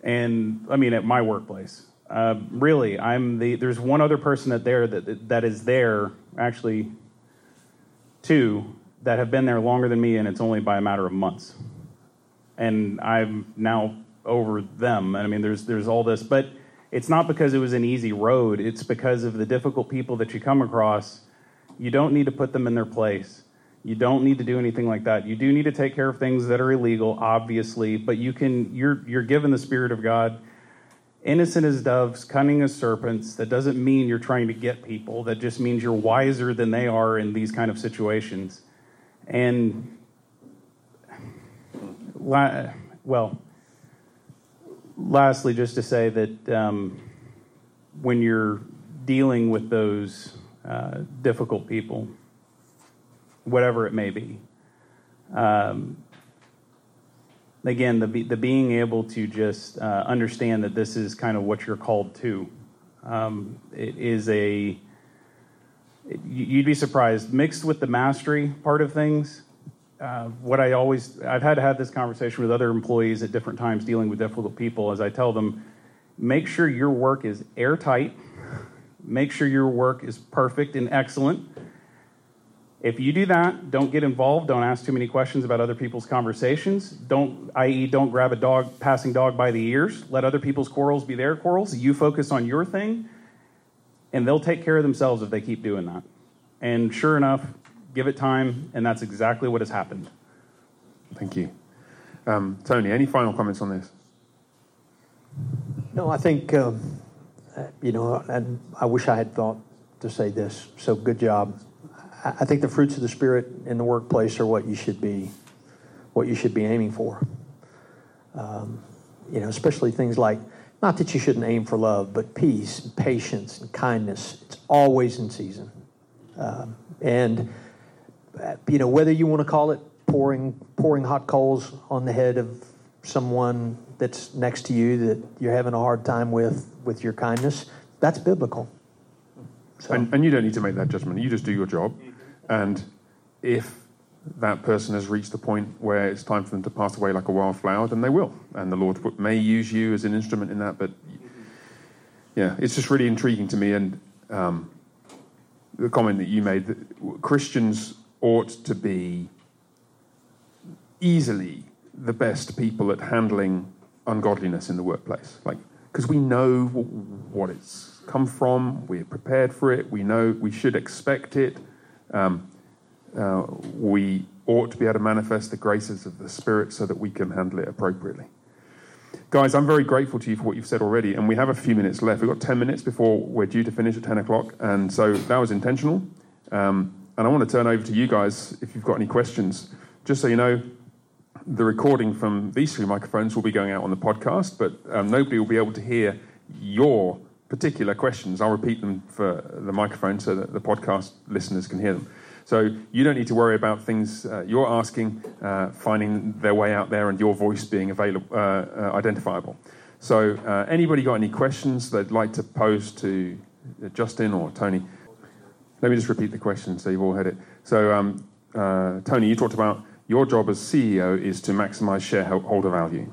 And I mean, at my workplace. Uh, really, I'm the, there's one other person that there that, that is there, actually two, that have been there longer than me, and it's only by a matter of months. And I'm now over them. And I mean, there's, there's all this, but it's not because it was an easy road. It's because of the difficult people that you come across. You don't need to put them in their place you don't need to do anything like that. You do need to take care of things that are illegal, obviously, but you can you're you're given the spirit of God. Innocent as doves, cunning as serpents. That doesn't mean you're trying to get people. That just means you're wiser than they are in these kind of situations. And well, lastly, just to say that um, when you're dealing with those uh, difficult people, whatever it may be. Um, again, the, the being able to just uh, understand that this is kind of what you're called to. Um, it is a, you'd be surprised, mixed with the mastery part of things. Uh, what I always, I've had to have this conversation with other employees at different times dealing with difficult people as I tell them, make sure your work is airtight, make sure your work is perfect and excellent if you do that, don't get involved. Don't ask too many questions about other people's conversations. Don't, i.e., don't grab a dog, passing dog by the ears. Let other people's quarrels be their quarrels. You focus on your thing, and they'll take care of themselves if they keep doing that. And sure enough, give it time, and that's exactly what has happened. Thank you. Um, Tony, any final comments on this? No, I think, um, you know, and I wish I had thought to say this. So good job I think the fruits of the spirit in the workplace are what you should be, what you should be aiming for. Um, you know, especially things like not that you shouldn't aim for love, but peace, and patience, and kindness. It's always in season, um, and you know whether you want to call it pouring pouring hot coals on the head of someone that's next to you that you're having a hard time with with your kindness. That's biblical. So. And, and, you don't need to make that judgment. You just do your job. And if that person has reached the point where it's time for them to pass away like a wildflower, then they will. And the Lord may use you as an instrument in that. But yeah, it's just really intriguing to me. And um, the comment that you made that Christians ought to be easily the best people at handling ungodliness in the workplace. Like, because we know what it's come from, we're prepared for it, we know we should expect it. Um, uh, we ought to be able to manifest the graces of the Spirit so that we can handle it appropriately. Guys, I'm very grateful to you for what you've said already, and we have a few minutes left. We've got 10 minutes before we're due to finish at 10 o'clock, and so that was intentional. Um, and I want to turn over to you guys if you've got any questions. Just so you know, the recording from these three microphones will be going out on the podcast, but um, nobody will be able to hear your particular questions. I'll repeat them for the microphone so that the podcast listeners can hear them. So you don't need to worry about things uh, you're asking uh, finding their way out there and your voice being available, uh, uh identifiable. So uh, anybody got any questions they'd like to pose to Justin or Tony? Let me just repeat the question so you've all heard it. So um, uh, Tony, you talked about your job as CEO is to maximize shareholder value.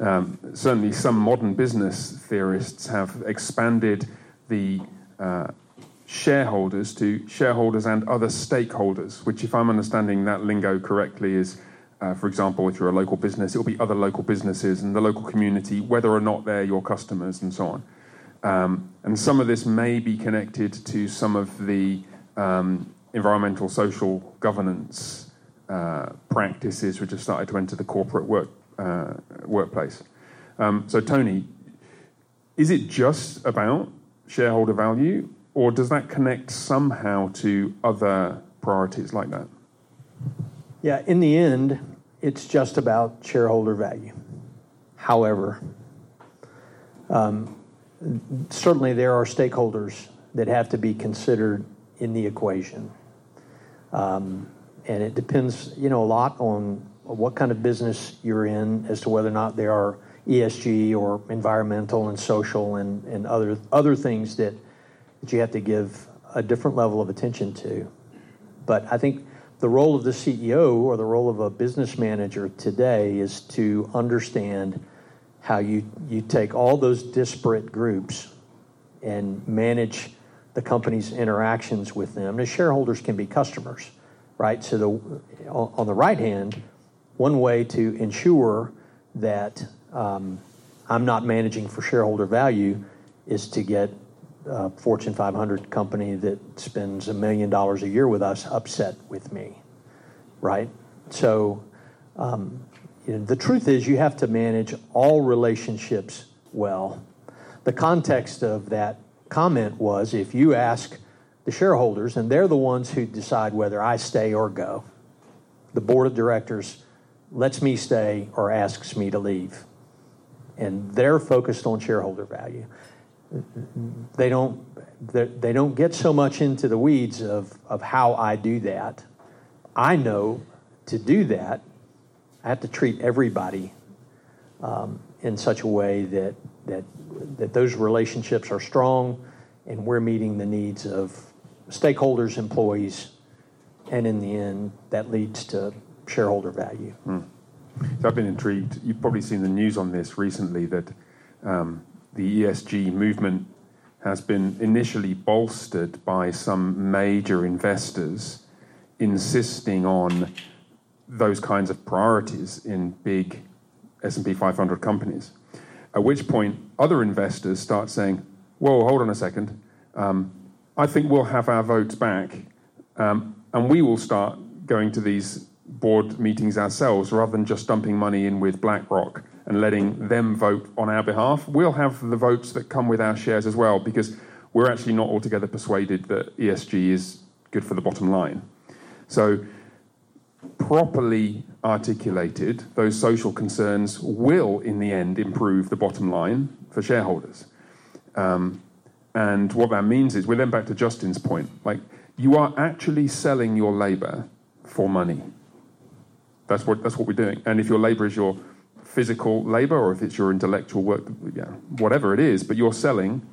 Um, certainly, some modern business theorists have expanded the uh, shareholders to shareholders and other stakeholders, which, if I'm understanding that lingo correctly, is, uh, for example, if you're a local business, it will be other local businesses and the local community, whether or not they're your customers, and so on. Um, and some of this may be connected to some of the um, environmental, social governance uh, practices which have started to enter the corporate work, uh, workplace. Um, so, Tony, is it just about shareholder value, or does that connect somehow to other priorities like that? Yeah, in the end, it's just about shareholder value. However, um, certainly there are stakeholders that have to be considered in the equation. Um, and it depends, you know, a lot on Uh, what kind of business you're in as to whether or not there are ESG or environmental and social and, and other other things that that you have to give a different level of attention to. But I think the role of the CEO or the role of a business manager today is to understand how you, you take all those disparate groups and manage the company's interactions with them. The shareholders can be customers, right? So the, on the right hand, one way to ensure that um, I'm not managing for shareholder value is to get a Fortune 500 company that spends a million dollars a year with us upset with me, right? So um, you know, the truth is, you have to manage all relationships well. The context of that comment was if you ask the shareholders, and they're the ones who decide whether I stay or go, the board of directors lets me stay or asks me to leave. And they're focused on shareholder value they don't they don't get so much into the weeds of, of how I do that. I know to do that, I have to treat everybody um, in such a way that, that, that those relationships are strong and we're meeting the needs of stakeholders, employees, and in the end, that leads to shareholder value. Mm. So I've been intrigued. You've probably seen the news on this recently that um, the ESG movement has been initially bolstered by some major investors insisting on those kinds of priorities in big S&P 500 companies. At which point, other investors start saying, "Whoa, hold on a second. Um, I think we'll have our votes back, um, and we will start going to these board meetings ourselves rather than just dumping money in with BlackRock and letting them vote on our behalf, we'll have the votes that come with our shares as well because we're actually not altogether persuaded that ESG is good for the bottom line. So, properly articulated, those social concerns will, in the end, improve the bottom line for shareholders. Um, and what that means is, we're then back to Justin's point like, you are actually selling your labor for money. That's what, that's what we're doing. And if your labor is your physical labor or if it's your intellectual work, yeah, whatever it is, but you're selling,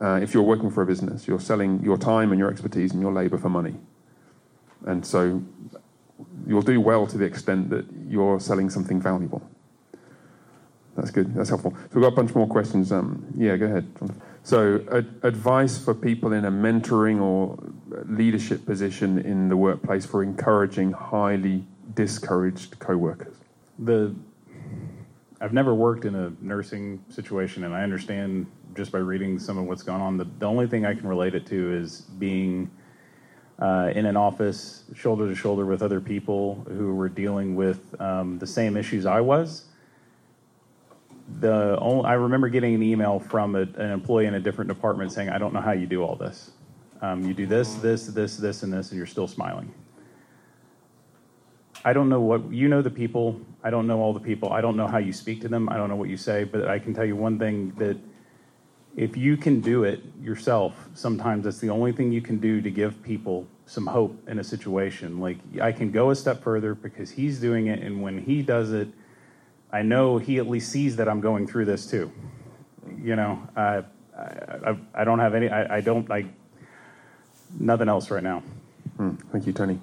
uh, if you're working for a business, you're selling your time and your expertise and your labor for money. And so you'll do well to the extent that you're selling something valuable. That's good. That's helpful. So we've got a bunch more questions. Um, yeah, go ahead. So, ad- advice for people in a mentoring or leadership position in the workplace for encouraging highly discouraged coworkers. The I've never worked in a nursing situation, and I understand just by reading some of what's gone on. The, the only thing I can relate it to is being uh, in an office, shoulder to shoulder with other people who were dealing with um, the same issues I was the only, I remember getting an email from a, an employee in a different department saying, "I don't know how you do all this. Um, you do this, this, this, this, and this, and you're still smiling." I don't know what you know the people. I don't know all the people. I don't know how you speak to them. I don't know what you say, but I can tell you one thing that if you can do it yourself, sometimes that's the only thing you can do to give people some hope in a situation. Like I can go a step further because he's doing it, and when he does it I know he at least sees that I'm going through this too. You know, I, I, I don't have any, I, I don't, like, nothing else right now. Hmm. Thank you, Tony.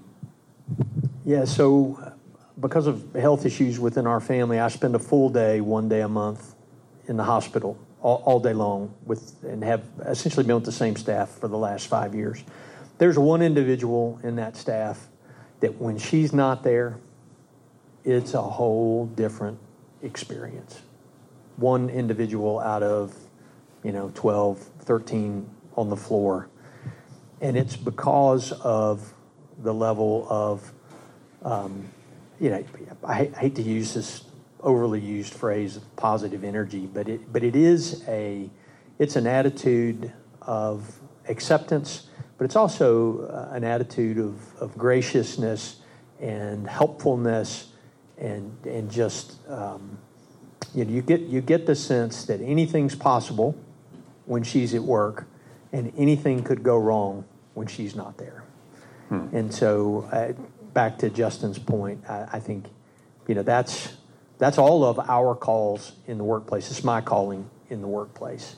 Yeah, so because of health issues within our family, I spend a full day, one day a month, in the hospital all, all day long with, and have essentially been with the same staff for the last five years. There's one individual in that staff that when she's not there, it's a whole different experience. One individual out of, you know, 12, 13 on the floor. And it's because of the level of, um, you know, I, I hate to use this overly used phrase of positive energy, but it, but it is a, it's an attitude of acceptance, but it's also uh, an attitude of, of graciousness and helpfulness and and just um, you know you get you get the sense that anything's possible when she's at work, and anything could go wrong when she's not there. Hmm. And so, uh, back to Justin's point, I, I, think you know that's that's all of our calls in the workplace. It's my calling in the workplace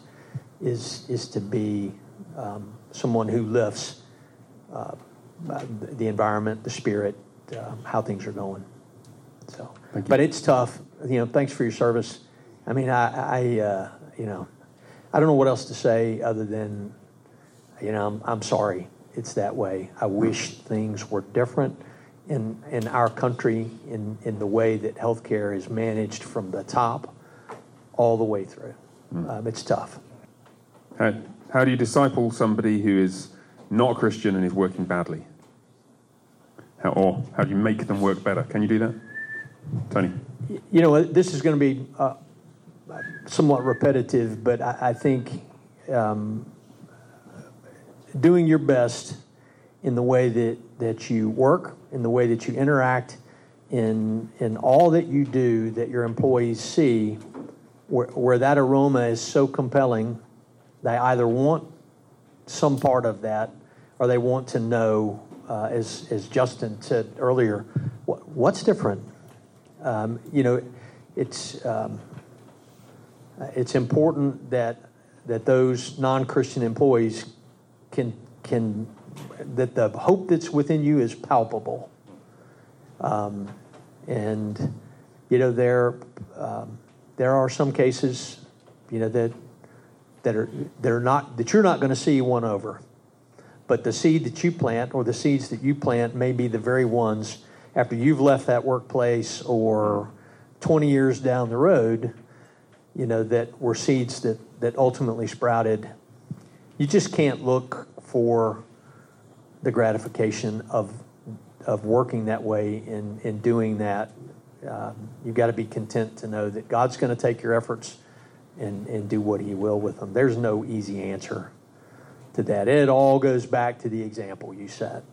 is is to be um, someone who lifts uh, the environment, the spirit, uh, how things are going. So, but it's tough. You know, thanks for your service. I mean, I, I uh, you know, I don't know what else to say other than, you know, I'm, I'm sorry it's that way. I wish things were different in in our country in in the way that healthcare is managed from the top all the way through. Mm. Um, it's tough. How, how do you disciple somebody who is not a Christian and is working badly? How, or how do you make them work better? Can you do that? Tony. You know, this is going to be uh, somewhat repetitive, but I, I think um, doing your best in the way that, that you work, in the way that you interact, in, in all that you do that your employees see, where, where that aroma is so compelling, they either want some part of that or they want to know, uh, as, as Justin said earlier, what, what's different? Um, you know, it's um, it's important that that those non-Christian employees can can that the hope that's within you is palpable. Um, and you know there um, there are some cases you know that that are that are not that you're not going to see one over, but the seed that you plant or the seeds that you plant may be the very ones after you've left that workplace or 20 years down the road, you know, that were seeds that, that ultimately sprouted. You just can't look for the gratification of, of working that way and, and doing that. Um, you've got to be content to know that God's going to take your efforts and, and do what He will with them. There's no easy answer to that. It all goes back to the example you set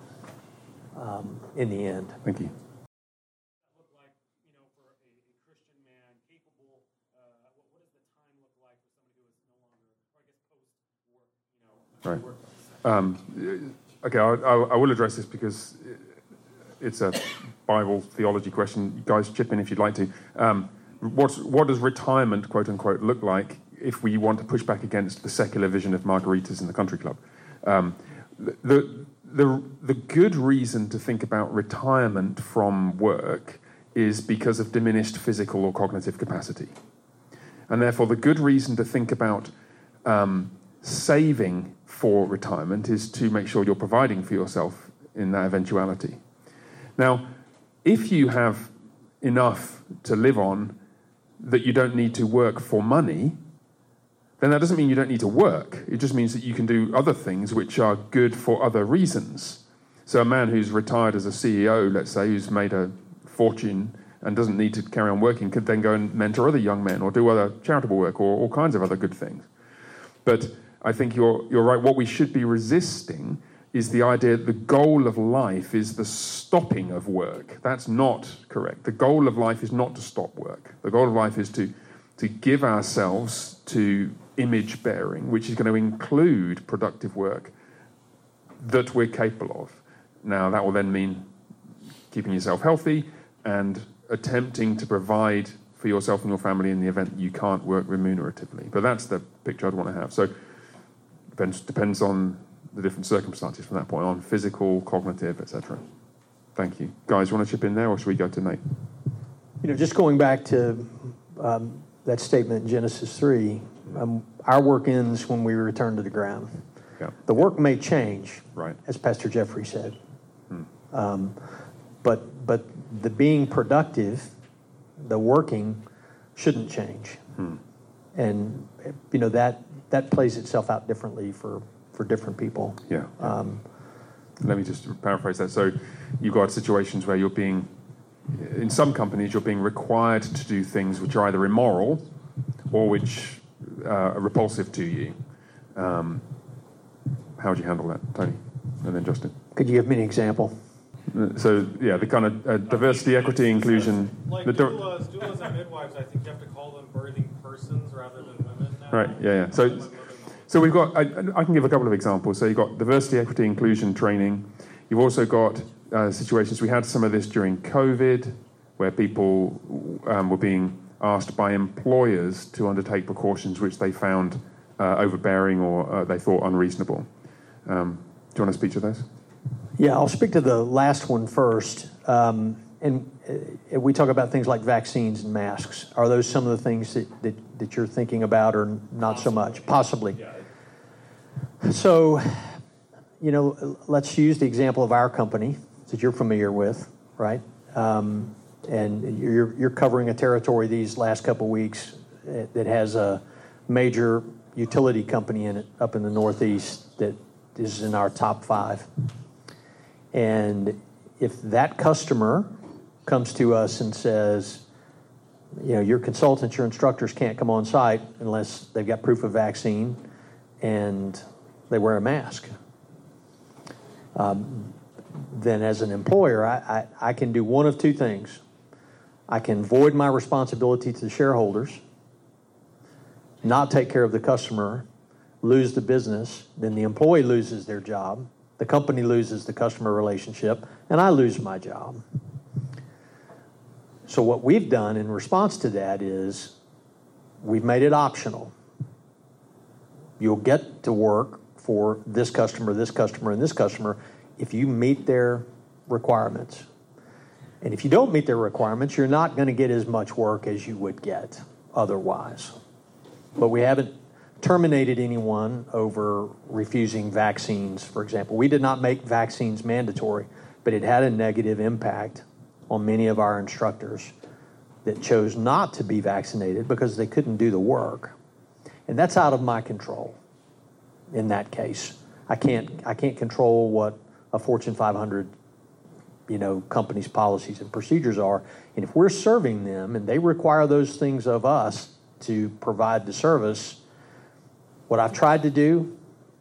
um, in the end. Thank you. Right. Um, okay, I, I, will address this because it's a Bible theology question. You guys, chip in if you'd like to. Um, what, what does retirement, quote unquote, look like if we want to push back against the secular vision of margaritas in the country club? Um, the, the, the good reason to think about retirement from work is because of diminished physical or cognitive capacity. And therefore, the good reason to think about um, saving for retirement is to make sure you're providing for yourself in that eventuality. Now, if you have enough to live on that you don't need to work for money, then that doesn't mean you don't need to work. It just means that you can do other things which are good for other reasons. So, a man who's retired as a CEO, let's say, who's made a fortune and doesn't need to carry on working, could then go and mentor other young men or do other charitable work or all kinds of other good things. But I think you're, you're right. What we should be resisting is the idea that the goal of life is the stopping of work. That's not correct. The goal of life is not to stop work. The goal of life is to, to give ourselves to image bearing, which is going to include productive work that we're capable of. Now, that will then mean keeping yourself healthy and attempting to provide for yourself and your family in the event that you can't work remuneratively. But that's the picture I'd want to have. So, depends, depends on the different circumstances from that point on physical, cognitive, etc. Thank you. Guys, you want to chip in there or should we go to Nate? You know, just going back to um, that statement in Genesis 3, um, our work ends when we return to the ground. Yeah. The work may change, Right. as Pastor Jeffrey said, um, but but the being productive, the working, shouldn't change, and you know that that plays itself out differently for for different people. Yeah. Let me just paraphrase that. So, you've got situations where you're being, in some companies, you're being required to do things which are either immoral or which uh, are repulsive to you. Um, how would you handle that, Tony? And then Justin. Could you give me an example? So, yeah, the kind of uh, diversity, equity, inclusion. Like doulas, doulas and midwives, I think you have to call them birthing persons rather than women now. Right, yeah, yeah. So, so we've got, I, I can give a couple of examples. So you've got diversity, equity, inclusion training. You've also got uh, situations, we had some of this during COVID, where people um, were being asked by employers to undertake precautions which they found uh, overbearing or uh, they thought unreasonable. Um, do you want to speak to those? Yeah, I'll speak to the last one first. Um, and uh, we talk about things like vaccines and masks. Are those some of the things that, that, that you're thinking about, or not so much? Possibly. So, you know, let's use the example of our company that you're familiar with, right? Um, and you're, you're covering a territory these last couple weeks that has a major utility company in it up in the Northeast that is in our top five. And if that customer comes to us and says, you know, your consultants, your instructors can't come on site unless they've got proof of vaccine and they wear a mask. Um, then, as an employer, I, I, I can do one of two things. I can void my responsibility to the shareholders, not take care of the customer, lose the business, then the employee loses their job, the company loses the customer relationship, and I lose my job. So, what we've done in response to that is we've made it optional. You'll get to work for this customer, this customer, and this customer if you meet their requirements. And if you don't meet their requirements, you're not going to get as much work as you would get otherwise. But we haven't terminated anyone over refusing vaccines, for example. We did not make vaccines mandatory, but it had a negative impact on many of our instructors that chose not to be vaccinated because they couldn't do the work. And that's out of my control in that case. I can't, I can't control what a Fortune 500 you know, company's policies and procedures are. And if we're serving them and they require those things of us to provide the service, what I've tried to do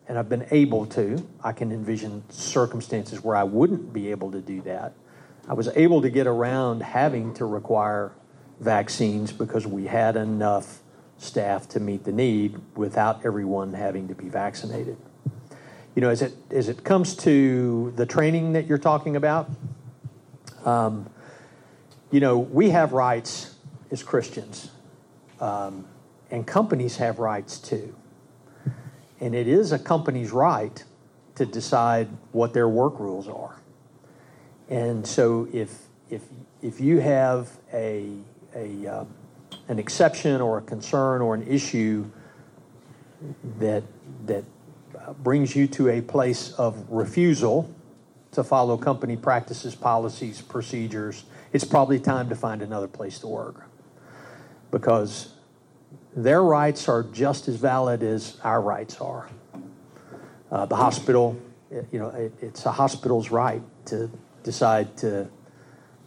and I've been able to, I can envision circumstances where I wouldn't be able to do that. I was able to get around having to require vaccines because we had enough staff to meet the need without everyone having to be vaccinated. You know, as it as it comes to the training that you're talking about, um, you know, we have rights as Christians, um, and companies have rights too. And it is a company's right to to decide what their work rules are. And so if, if, if you have a, a, uh, an exception or a concern or an issue that, that uh, brings you to a place of refusal to follow company practices, policies, procedures, it's probably time to find another place to work. Because their rights are just as valid as our rights are. Uh, the hospital, you know, it, it's a hospital's right to decide to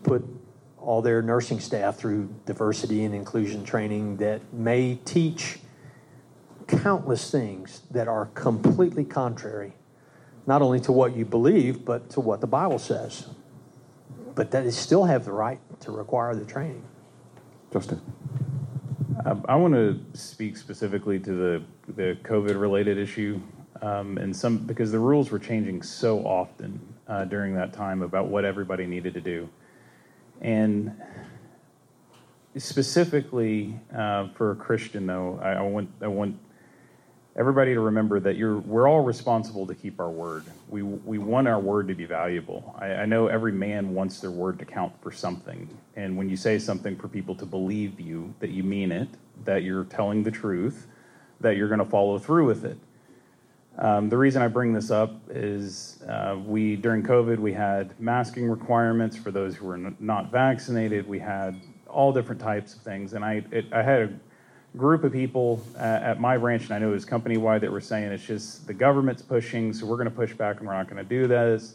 put all their nursing staff through diversity and inclusion training that may teach countless things that are completely contrary, not only to what you believe, but to what the Bible says. But that they still have the right to require the training. Justin. Uh, I want to speak specifically to the, the COVID related issue um, and some because the rules were changing so often uh, during that time about what everybody needed to do. And specifically uh, for a Christian, though, I, I, want I want everybody to remember that you're we're all responsible to keep our word. We we want our word to be valuable. I, I know every man wants their word to count for something, and when you say something for people to believe you, that you mean it, that you're telling the truth, that you're going to follow through with it. Um, the reason I bring this up is uh, we during COVID we had masking requirements for those who were n- not vaccinated. We had all different types of things, and I it, I had a group of people uh, at my branch, and I know it was company wide that were saying it's just the government's pushing, so we're going to push back, and we're not going to do this.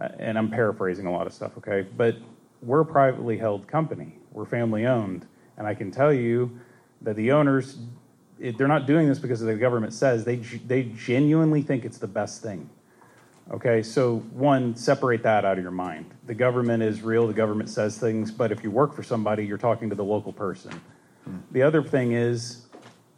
Uh, and I'm paraphrasing a lot of stuff, okay? But we're a privately held company. We're family owned, and I can tell you that the owners it, they're not doing this because the government says they they genuinely think it's the best thing. Okay, so one, separate that out of your mind. The government is real. The government says things, but if you work for somebody, you're talking to the local person. Hmm. The other thing is,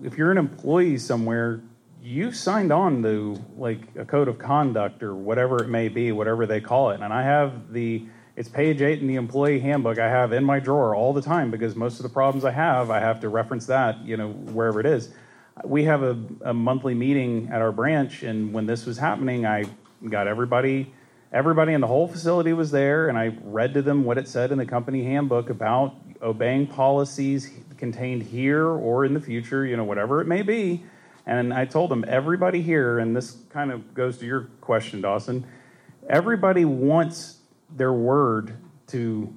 if you're an employee somewhere, you signed on to like a code of conduct or whatever it may be, whatever they call it. And I have the it's page eight in the employee handbook I have in my drawer all the time because most of the problems I have, I have to reference that, you know, wherever it is. We have a, a monthly meeting at our branch, and when this was happening, I got everybody, everybody in the whole facility was there, and I read to them what it said in the company handbook about obeying policies contained here or in the future, you know, whatever it may be. And I told them, everybody here, and this kind of goes to your question, Dawson, everybody wants their word to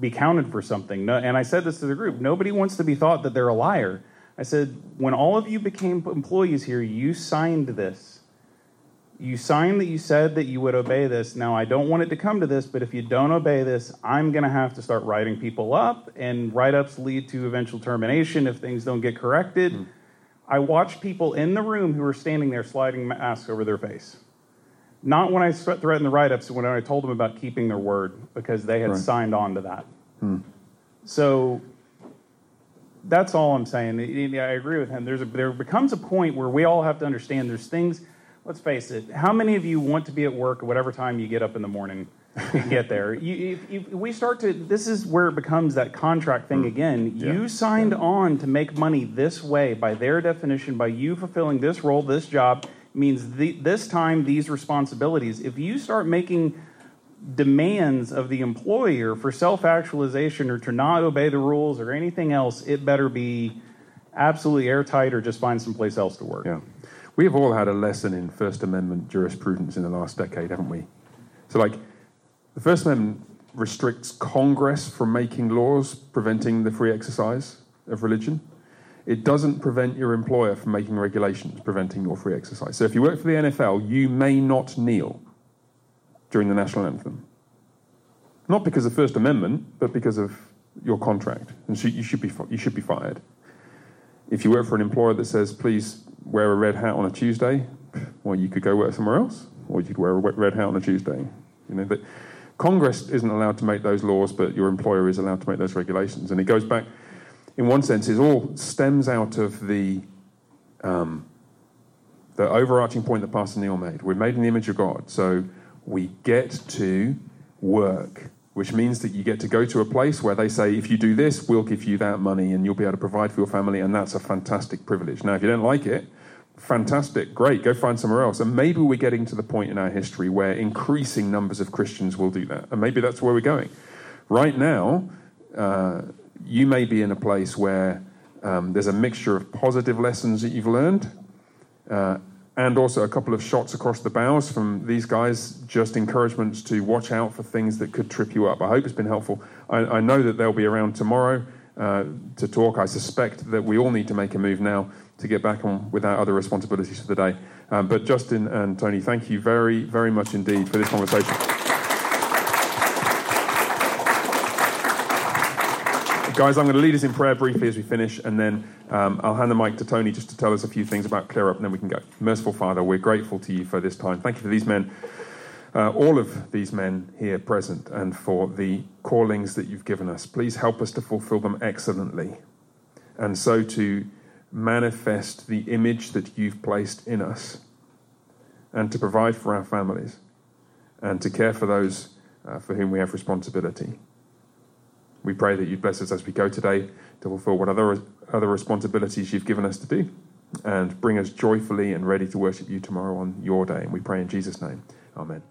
be counted for something. and I said this to the group nobody wants to be thought that they're a liar. I said, when all of you became employees here, you signed this. You signed that you said that you would obey this. Now, I don't want it to come to this, but if you don't obey this, I'm going to have to start writing people up, and write ups lead to eventual termination if things don't get corrected. Mm. I watched people in the room who were standing there sliding masks over their face. Not when I threatened the write ups, when I told them about keeping their word because they had right. signed on to that. Hmm. So that's all I'm saying. I agree with him. There's a, there becomes a point where we all have to understand there's things, let's face it, how many of you want to be at work at whatever time you get up in the morning? and get there. You, if, if we start to, this is where it becomes that contract thing hmm. again. Yeah. You signed yeah. on to make money this way by their definition, by you fulfilling this role, this job means the, this time, these responsibilities. If you start making demands of the employer for self actualization or to not obey the rules or anything else, it better be absolutely airtight or just find someplace else to work. Yeah. We have all had a lesson in First Amendment jurisprudence in the last decade, haven't we? So, like, the First Amendment restricts Congress from making laws preventing the free exercise of religion it doesn't prevent your employer from making regulations preventing your free exercise. So if you work for the NFL, you may not kneel during the national anthem. Not because of First Amendment, but because of your contract. And so you should be, you should be fired. If you work for an employer that says, please wear a red hat on a Tuesday, well, you could go work somewhere else, or you could wear a red hat on a Tuesday. You know, that Congress isn't allowed to make those laws, but your employer is allowed to make those regulations. And it goes back in one sense, it all stems out of the, um, the overarching point that Pastor Neil made. We're made in the image of God, so we get to work, which means that you get to go to a place where they say, if you do this, we'll give you that money and you'll be able to provide for your family, and that's a fantastic privilege. Now, if you don't like it, fantastic, great, go find somewhere else. And maybe we're getting to the point in our history where increasing numbers of Christians will do that. And maybe that's where we're going. Right now, uh, you may be in a place where um, there's a mixture of positive lessons that you've learned uh, and also a couple of shots across the bows from these guys, just encouragements to watch out for things that could trip you up. I hope it's been helpful. I, I know that they'll be around tomorrow uh, to talk. I suspect that we all need to make a move now to get back on with our other responsibilities for the day. Um, but Justin and Tony, thank you very, very much indeed for this conversation. Guys, I'm going to lead us in prayer briefly as we finish, and then um, I'll hand the mic to Tony just to tell us a few things about Clear Up, and then we can go. Merciful Father, we're grateful to you for this time. Thank you for these men, uh, all of these men here present, and for the callings that you've given us. Please help us to fulfill them excellently, and so to manifest the image that you've placed in us, and to provide for our families, and to care for those uh, for whom we have responsibility. We pray that you bless us as we go today to fulfill what other, other responsibilities you've given us to do and bring us joyfully and ready to worship you tomorrow on your day. And we pray in Jesus' name. Amen.